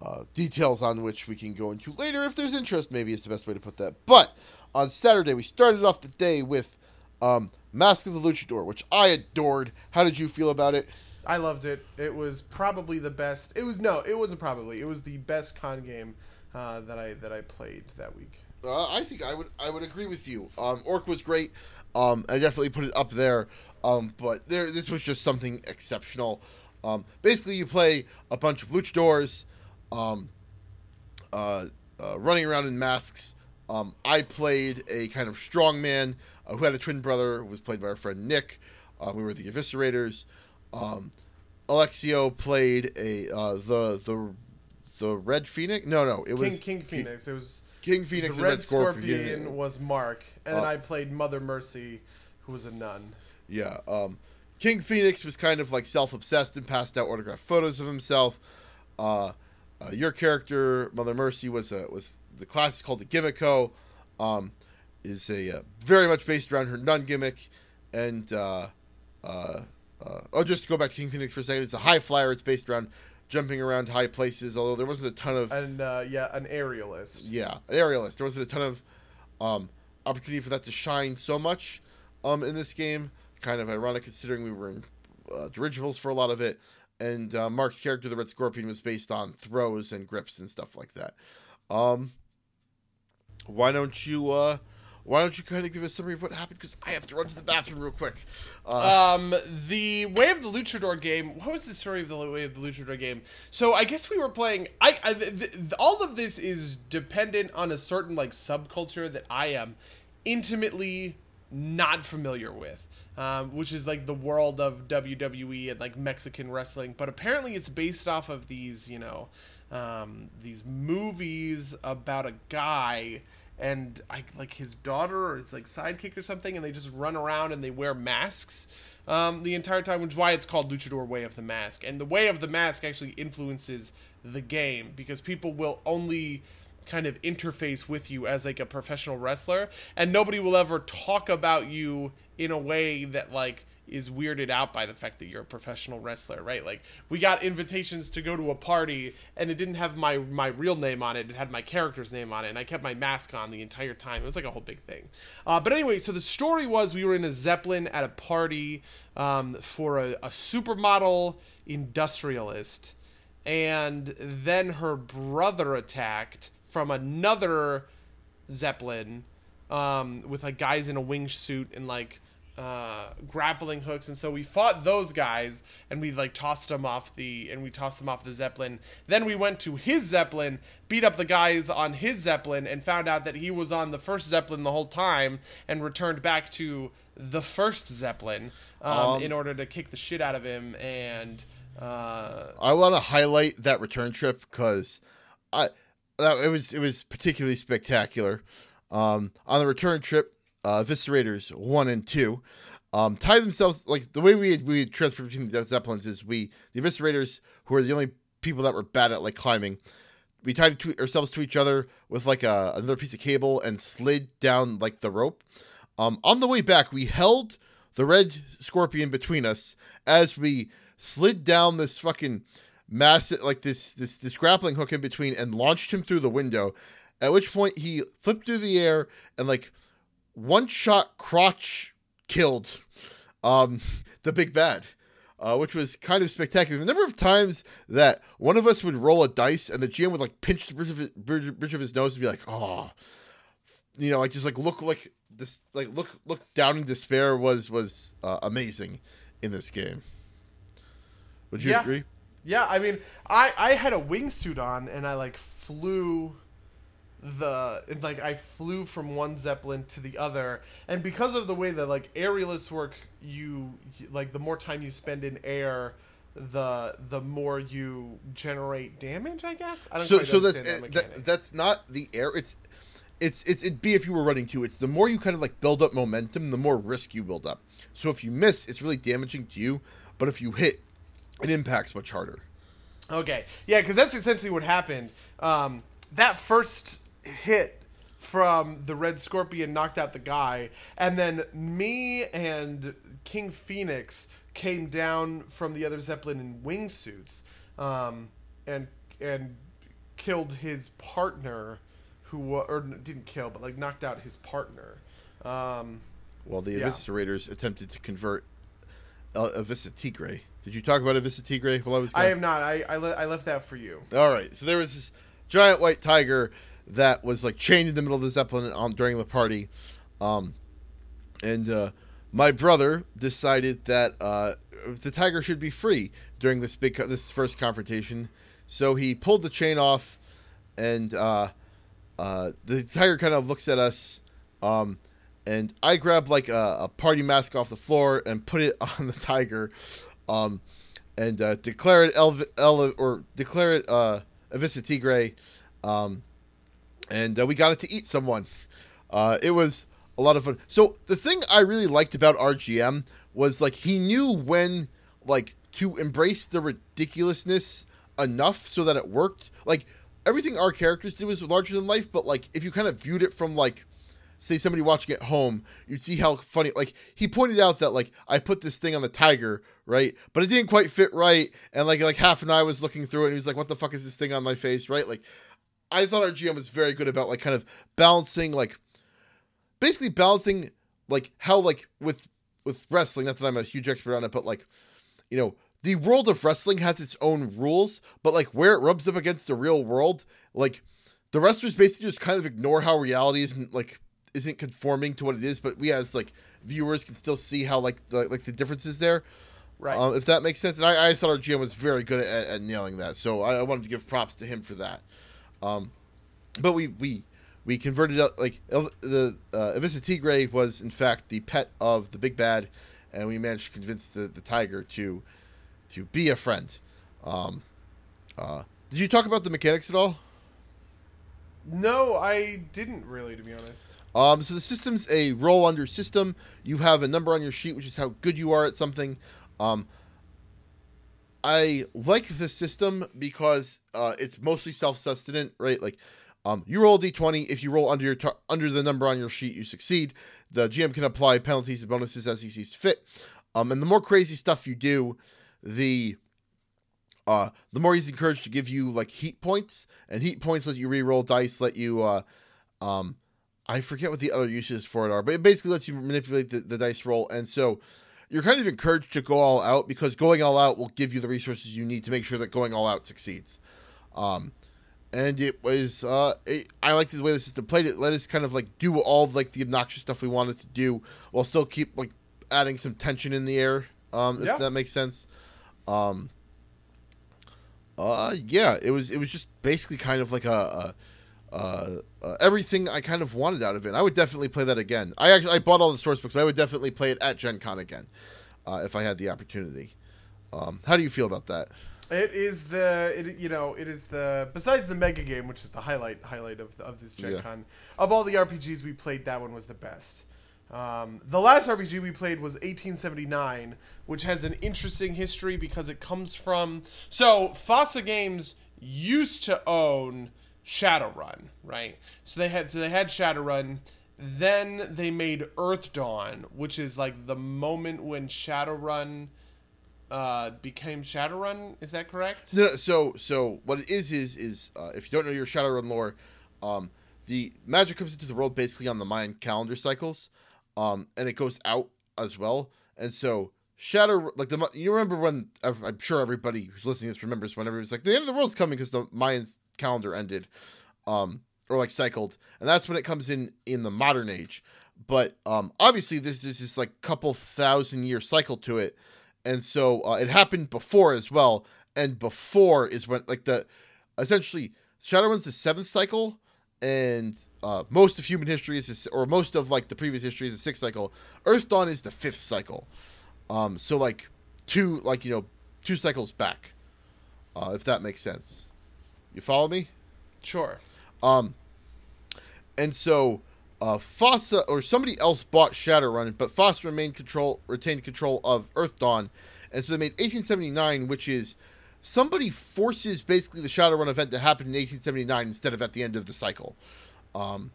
uh, details on which we can go into later if there's interest, maybe is the best way to put that. But on Saturday, we started off the day with um, Mask of the Luchador, which I adored. How did you feel about it? I loved it. It was probably the best. It was no, it wasn't probably. It was the best con game uh, that I that I played that week. Uh, I think I would I would agree with you. Um, Orc was great. Um, I definitely put it up there. Um, but there this was just something exceptional. Um, basically, you play a bunch of luchadors, um, uh, uh, running around in masks. Um, I played a kind of strong man uh, who had a twin brother, who was played by our friend Nick. Uh, we were the Eviscerators. Um, Alexio played a uh, the the the Red Phoenix. No, no, it King was King King Phoenix. It was King Phoenix the and Red Scorpion, Scorpion. was Mark, and then Uh, I played Mother Mercy, who was a nun. Yeah. Um, King Phoenix was kind of like self obsessed and passed out autographed photos of himself. Uh, uh, your character, Mother Mercy, was a was the class is called the Gimmicko. Um, is a uh, very much based around her nun gimmick, and uh, uh, uh, oh, just to go back to King Phoenix for a second, it's a high flyer. It's based around jumping around high places. Although there wasn't a ton of And uh, yeah, an aerialist. yeah, an aerialist. There wasn't a ton of um, opportunity for that to shine so much um, in this game. Kind of ironic considering we were in uh, dirigibles for a lot of it. And uh, Mark's character, the Red Scorpion, was based on throws and grips and stuff like that. Um, why don't you? Uh, why don't you kind of give a summary of what happened? Because I have to run to the bathroom real quick. Uh, Um, the Way of the Luchador game. What was the story of the Way of the Luchador game? So I guess we were playing. I, I th- th- all of this is dependent on a certain like subculture that I am intimately not familiar with. Um, which is like the world of WWE and like Mexican wrestling, but apparently it's based off of these, you know, um, these movies about a guy and I like his daughter or his like sidekick or something, and they just run around and they wear masks um, the entire time, which is why it's called Luchador Way of the Mask. And the Way of the Mask actually influences the game because people will only kind of interface with you as like a professional wrestler and nobody will ever talk about you in a way that like is weirded out by the fact that you're a professional wrestler, right? Like we got invitations to go to a party and it didn't have my my real name on it; it had my character's name on it, and I kept my mask on the entire time. It was like a whole big thing. Uh, but anyway, so the story was we were in a zeppelin at a party um, for a, a supermodel industrialist, and then her brother attacked from another zeppelin um, with like guys in a wingsuit and like uh, grappling hooks, and so we fought those guys, and we like tossed them off the, and we tossed them off the zeppelin. Then we went to his zeppelin, beat up the guys on his zeppelin, and found out that he was on the first zeppelin the whole time, and returned back to the first zeppelin um, um, in order to kick the shit out of him. And uh, I want to highlight that return trip because I that it was it was particularly spectacular. Um, on the return trip, uh, Eviscerators one and two um, tie themselves like the way we we transfer between the zeppelins is we the Eviscerators who are the only people that were bad at like climbing. We tied to, ourselves to each other with like a, another piece of cable and slid down like the rope. Um, on the way back, we held the red scorpion between us as we slid down this fucking massive like this this this grappling hook in between and launched him through the window. At which point he flipped through the air and like one shot crotch killed um, the big bad. Uh, which was kind of spectacular. The number of times that one of us would roll a dice and the GM would like pinch the bridge of his, bridge, bridge of his nose and be like, "Oh," you know, like just like look like this, like look look down in despair was was uh, amazing in this game. Would you yeah. agree? Yeah, I mean, I I had a wingsuit on and I like flew the like I flew from one zeppelin to the other, and because of the way that like aerialists work, you like the more time you spend in air, the the more you generate damage. I guess. I don't so so that's that that, that's not the air. It's it's it's it'd be if you were running too. It's the more you kind of like build up momentum, the more risk you build up. So if you miss, it's really damaging to you. But if you hit, it impacts much harder. Okay, yeah, because that's essentially what happened. Um, that first hit from the Red Scorpion knocked out the guy, and then me and King Phoenix came down from the other Zeppelin in wingsuits, um, and and killed his partner, who or didn't kill, but like knocked out his partner. Um, well, the Eviscerators yeah. attempted to convert uh, Avisa Tigre. Did you talk about Avisa Tigre while I was? Gone? I have not. I I, le- I left that for you. All right. So there was this giant white tiger that was like chained in the middle of the zeppelin on during the party, um, and uh, my brother decided that uh, the tiger should be free during this big this first confrontation. So he pulled the chain off, and uh, uh, the tiger kind of looks at us. Um, and I grabbed like a, a, party mask off the floor and put it on the tiger, um, and uh, declare it El, El or declare it uh, Avisa Tigre, um, and uh, we got it to eat someone. Uh, it was a lot of fun. So the thing I really liked about RGM was like he knew when like to embrace the ridiculousness enough so that it worked. Like everything our characters did was larger than life, but like if you kind of viewed it from like say somebody watching at home, you'd see how funny. Like he pointed out that like I put this thing on the tiger, right, but it didn't quite fit right, and like like half an eye was looking through it, and he was like, "What the fuck is this thing on my face?" Right, like I thought our GM was very good about like kind of balancing like basically balancing like how like with with wrestling. Not that I'm a huge expert on it, but like you know the world of wrestling has its own rules, but like where it rubs up against the real world, like the wrestlers basically just kind of ignore how reality isn't like isn't conforming to what it is, but we as like viewers can still see how like the like the differences there. Right. Um, if that makes sense. And I, I thought our GM was very good at, at nailing that. So I, I wanted to give props to him for that. Um, but we we we converted up like the uh, Avisa Tigre was in fact the pet of the big bad, and we managed to convince the, the tiger to to be a friend. Um, uh, did you talk about the mechanics at all? No, I didn't really, to be honest. Um, so the system's a roll under system. You have a number on your sheet, which is how good you are at something. Um, I like the system because uh, it's mostly self-sustenant, right? Like Um, you roll a d20. If you roll under your tar- under the number on your sheet, you succeed. The GM can apply penalties and bonuses as he sees fit. Um, and the more crazy stuff you do, the uh, the more he's encouraged to give you like heat points, and heat points let you re-roll dice, let you uh, um, I forget what the other uses for it are, but it basically lets you manipulate the, the dice roll, and so you're kind of encouraged to go all out because going all out will give you the resources you need to make sure that going all out succeeds. Um, and it was uh, it, I liked the way the system played it. Let us kind of like do all like the obnoxious stuff we wanted to do while still keep like adding some tension in the air. Um, if Yeah. that makes sense. Um, uh, yeah, it was it was just basically kind of like a, a uh, uh, everything I kind of wanted out of it. I would definitely play that again. I actually I bought all the source books, but I would definitely play it at Gen Con again uh, if I had the opportunity. Um, how do you feel about that? It is the it you know it is the besides the mega game, which is the highlight highlight of of this Gen Yeah. Con. Of all the RPGs we played, that one was the best. Um, the last RPG we played was 1879, which has an interesting history because it comes from so FASA Games used to own Shadowrun, right? So they had so they had Shadowrun. Then they made Earthdawn, which is like the moment when Shadowrun uh, became Shadowrun. Is that correct? No, so so what it is is is uh, if you don't know your Shadowrun lore, um, the magic comes into the world basically on the Mayan calendar cycles, um, and it goes out as well. And so Shadow, like the you remember when I'm sure everybody who's listening to this remembers whenever it was like the end of the world's coming because the Mayan calendar ended, um, or like cycled, and that's when it comes in in the modern age. But um, obviously, this is this like couple thousand year cycle to it, and so uh, it happened before as well. And before is when like the essentially Shadowrun's the seventh cycle, and uh, most of human history is this, or most of like the previous history is the sixth cycle. Earthdawn is the fifth cycle. Um, so like two like you know two cycles back, uh, if that makes sense. You follow me? Sure. Um, and so uh, FASA or somebody else bought Shadowrun, but FASA remained control retained control of Earthdawn, and so they made 1879, which is somebody forces basically the Shadowrun event to happen in 1879 instead of at the end of the cycle. Um,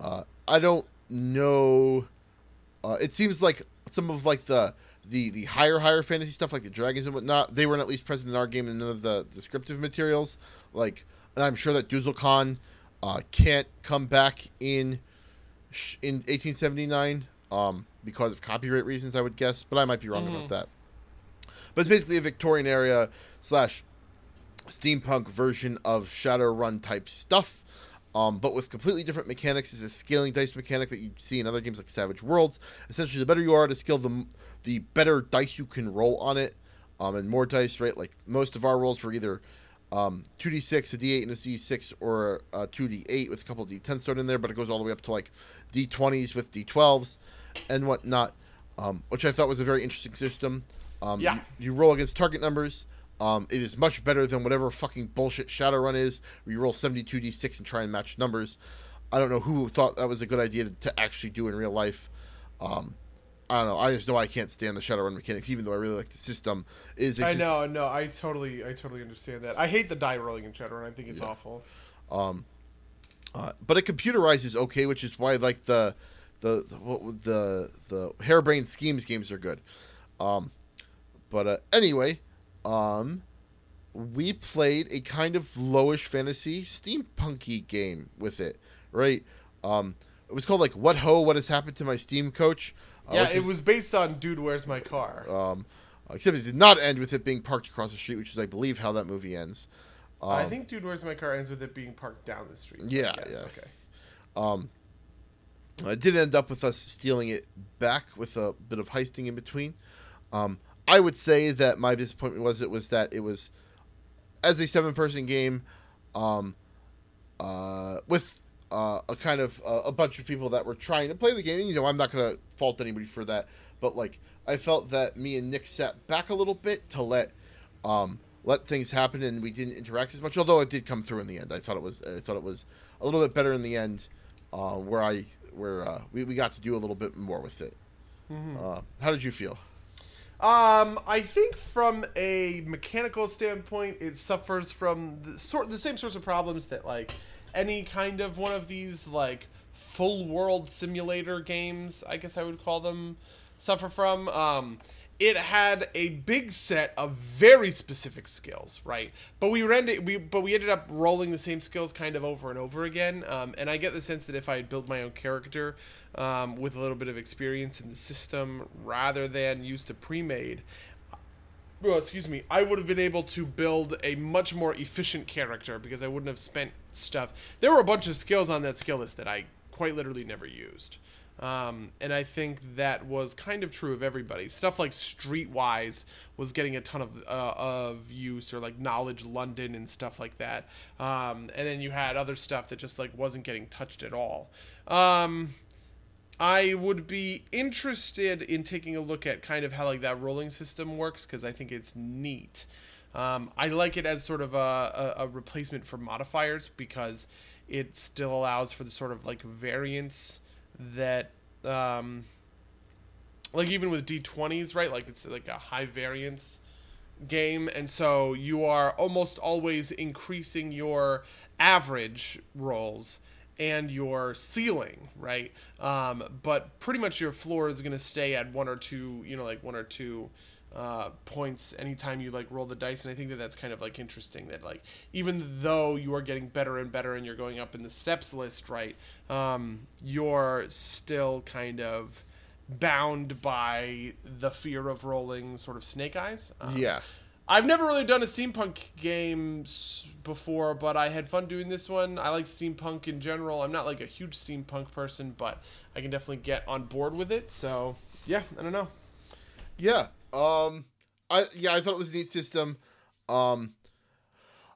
uh, I don't know. Uh, it seems like some of like the the the higher higher fantasy stuff, like the dragons and whatnot, they weren't at least present in our game and none of the descriptive materials. Like, and I'm sure that Dunkelzahn uh, can't come back in sh- in 1879 um, because of copyright reasons, I would guess, but I might be wrong about that. But it's basically a Victorian area slash steampunk version of Shadowrun type stuff, um, but with completely different mechanics. It's a scaling dice mechanic that you see in other games like Savage Worlds. Essentially, the better you are to skill, the the better dice you can roll on it, um, and more dice. Right, like most of our rolls were either um, 2d6, a d8, and a c6, or a 2d8 with a couple of d10s thrown in there, but it goes all the way up to like d20s with d12s and whatnot, um, which I thought was a very interesting system. Um, Yeah. you, you roll against target numbers. Um, it is much better than whatever fucking bullshit Shadowrun is, where you roll 72d6 and try and match numbers. I don't know who thought that was a good idea to, to actually do in real life. Um, I don't know. I just know I can't stand the Shadowrun mechanics, even though I really like the system. It Is I know, no, I totally, I totally understand that. I hate the die rolling in Shadowrun. I think it's awful. Uh, but it computerizes okay, which is why like the the the what, the, the harebrained schemes games are good. Um, but uh, anyway, um, we played a kind of lowish fantasy steampunky game with it, right? Um, it was called like "What Ho? What Has Happened to My Steam Coach?" Uh, yeah, it is- was based on Dude, Where's My Car? Um, except it did not end with it being parked across the street, which is, I believe, how that movie ends. I think Dude, Where's My Car ends with it being parked down the street. Yeah, yes, yeah. Okay. Um, it did end up with us stealing it back with a bit of heisting in between. Um, I would say that my disappointment was it was that it was as a seven person game um, uh, with uh, a kind of uh, a bunch of people that were trying to play the game. You know, I'm not gonna fault anybody for that, but like I felt that me and Nick sat back a little bit to let um, let things happen, and we didn't interact as much. Although it did come through in the end, I thought it was I thought it was a little bit better in the end, uh, where I where uh, we we got to do a little bit more with it. Uh, how did you feel? Um, I think from a mechanical standpoint, it suffers from the sort the same sorts of problems that like any kind of one of these like full world simulator games, I guess I would call them, suffer from. Um, it had a big set of very specific skills, right? But we ended we but we ended up rolling the same skills kind of over and over again. Um, and I get the sense that if I had built my own character um, with a little bit of experience in the system rather than used a pre-made, well, excuse me, I would have been able to build a much more efficient character because I wouldn't have spent stuff. There were a bunch of skills on that skill list that I quite literally never used. Um, and I think that was kind of true of everybody. Stuff like Streetwise was getting a ton of uh, of use, or like Knowledge London and stuff like that. Um, and then you had other stuff that just like wasn't getting touched at all. Um, I would be interested in taking a look at kind of how like that rolling system works because I think it's neat. Um, I like it as sort of a, a, a replacement for modifiers because it still allows for the sort of like variance that um like even with d20s right like it's like a high variance game and so you are almost always increasing your average rolls and your ceiling right? Um, but pretty much your floor is going to stay at one or two you know like one or two uh, points anytime you like roll the dice and i think that that's kind of like interesting that like even though you are getting better and better and you're going up in the steps list right um, you're still kind of bound by the fear of rolling sort of snake eyes um, yeah. I've never really done a steampunk game before, but I had fun doing this one. I like steampunk in general. I'm not like a huge steampunk person, but I can definitely get on board with it. So yeah, I don't know. Yeah. Um I yeah, I thought it was a neat system. Um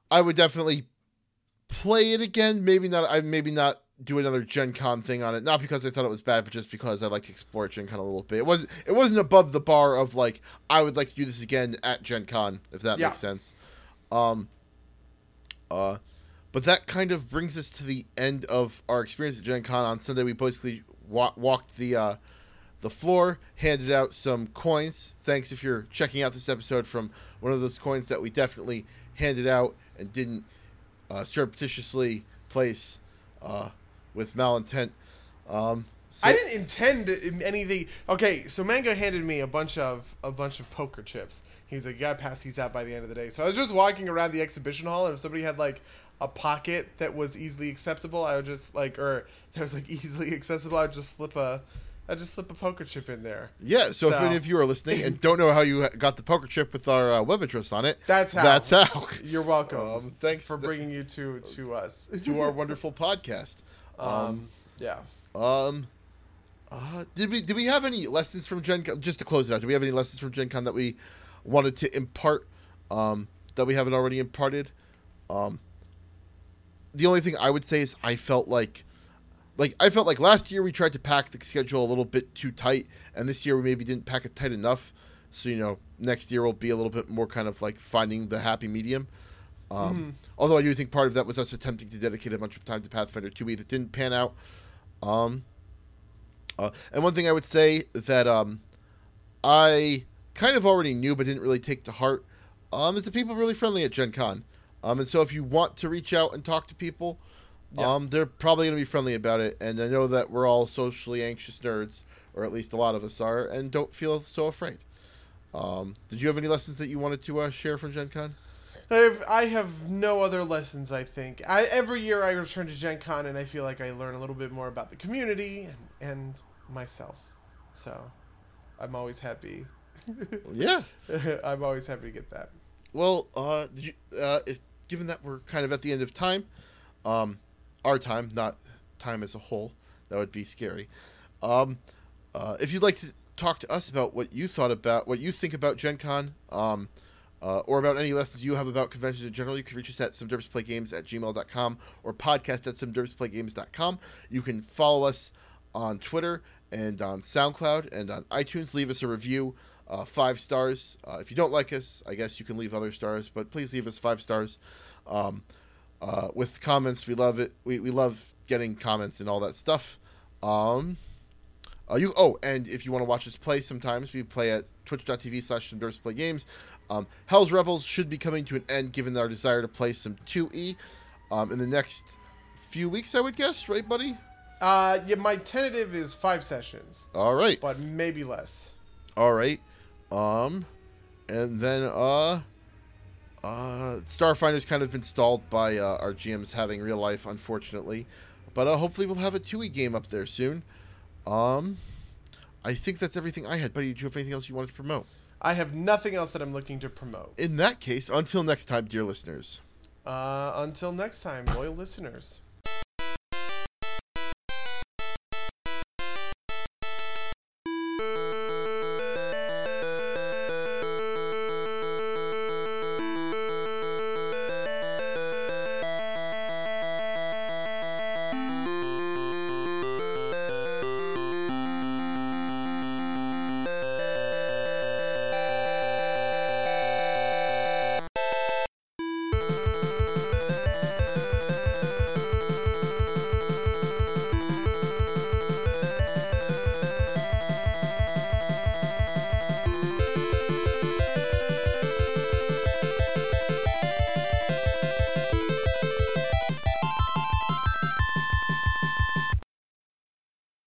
I would definitely play it again. Maybe not I maybe not do another Gen Con thing on it. Not because I thought it was bad, but just because I like to explore Gen Con a little bit. It wasn't it wasn't above the bar of like I would like to do this again at Gen Con, if that Yeah. makes sense. Um uh but that kind of brings us to the end of our experience at Gen Con on Sunday. We basically wa- walked the uh, the floor, handed out some coins. Thanks if you're checking out this episode from one of those coins that we definitely handed out and didn't uh, surreptitiously place uh, with malintent. Um, so- I didn't intend anything. Okay, so Mango handed me a bunch of a bunch of poker chips. He's like, "You gotta pass these out by the end of the day." So I was just walking around the exhibition hall, and if somebody had like a pocket that was easily acceptable, I would just like, or that was like easily accessible, I'd just slip a, I'd just slip a poker chip in there. Yeah, so, if So- any of you are listening and don't know how you got the poker chip with our uh, web address on it, That's how. That's how. You're welcome. Um, thanks for th- bringing you to to us. to our wonderful podcast. Um, yeah. Um, uh, did we did we have any lessons from Gen Con? Just to close it out, do we have any lessons from Gen Con that we wanted to impart um, that we haven't already imparted? Um, the only thing I would say is I felt like like I felt like last year we tried to pack the schedule a little bit too tight, and this year we maybe didn't pack it tight enough. So you know, next year will be a little bit more kind of like finding the happy medium. Um, Although I do think part of that was us attempting to dedicate a bunch of time to Pathfinder 2e that didn't pan out. Um, uh, and one thing I would say that um, I kind of already knew but didn't really take to heart um, is the people really friendly at Gen Con. Um, and so if you want to reach out and talk to people, Yeah. um, they're probably going to be friendly about it. And I know that we're all socially anxious nerds, or at least a lot of us are, and don't feel so afraid. Um, did you have any lessons that you wanted to uh, share from Gen Con? I have, I have no other lessons. I think I, every year I return to Gen Con and I feel like I learn a little bit more about the community and, and myself. So I'm always happy. Yeah. I'm always happy to get that. Well, uh, did you, uh, if, given that we're kind of at the end of time, um, our time, not time as a whole, that would be scary. Um, uh, if you'd like to talk to us about what you thought about, what you think about Gen Con, um, uh, or about any lessons you have about conventions in general, you can reach us at somederpsplaygames at gmail.com or podcast at somederpsplaygames.com. You can follow us on Twitter and on SoundCloud and on iTunes. Leave us a review, uh, five stars. Uh, if you don't like us, I guess you can leave other stars, but please leave us five stars. Um, uh, with comments, we love it. We, we love getting comments and all that stuff. Um, uh, you oh, and if you want to watch us play, sometimes we play at twitch.tv slash play games. Um, Hell's Rebels should be coming to an end given our desire to play some 2E um, in the next few weeks, I would guess, right, buddy? Uh, yeah, my tentative is five sessions, All right. but maybe less. All right. Um, and then uh, uh, Starfinder's kind of been stalled by uh, our GMs having real life, unfortunately. But uh, hopefully we'll have a 2e game up there soon. Um, I think that's everything I had. Buddy, did you have anything else you wanted to promote? I have nothing else that I'm looking to promote. In that case, until next time, dear listeners. Uh, until next time, loyal listeners.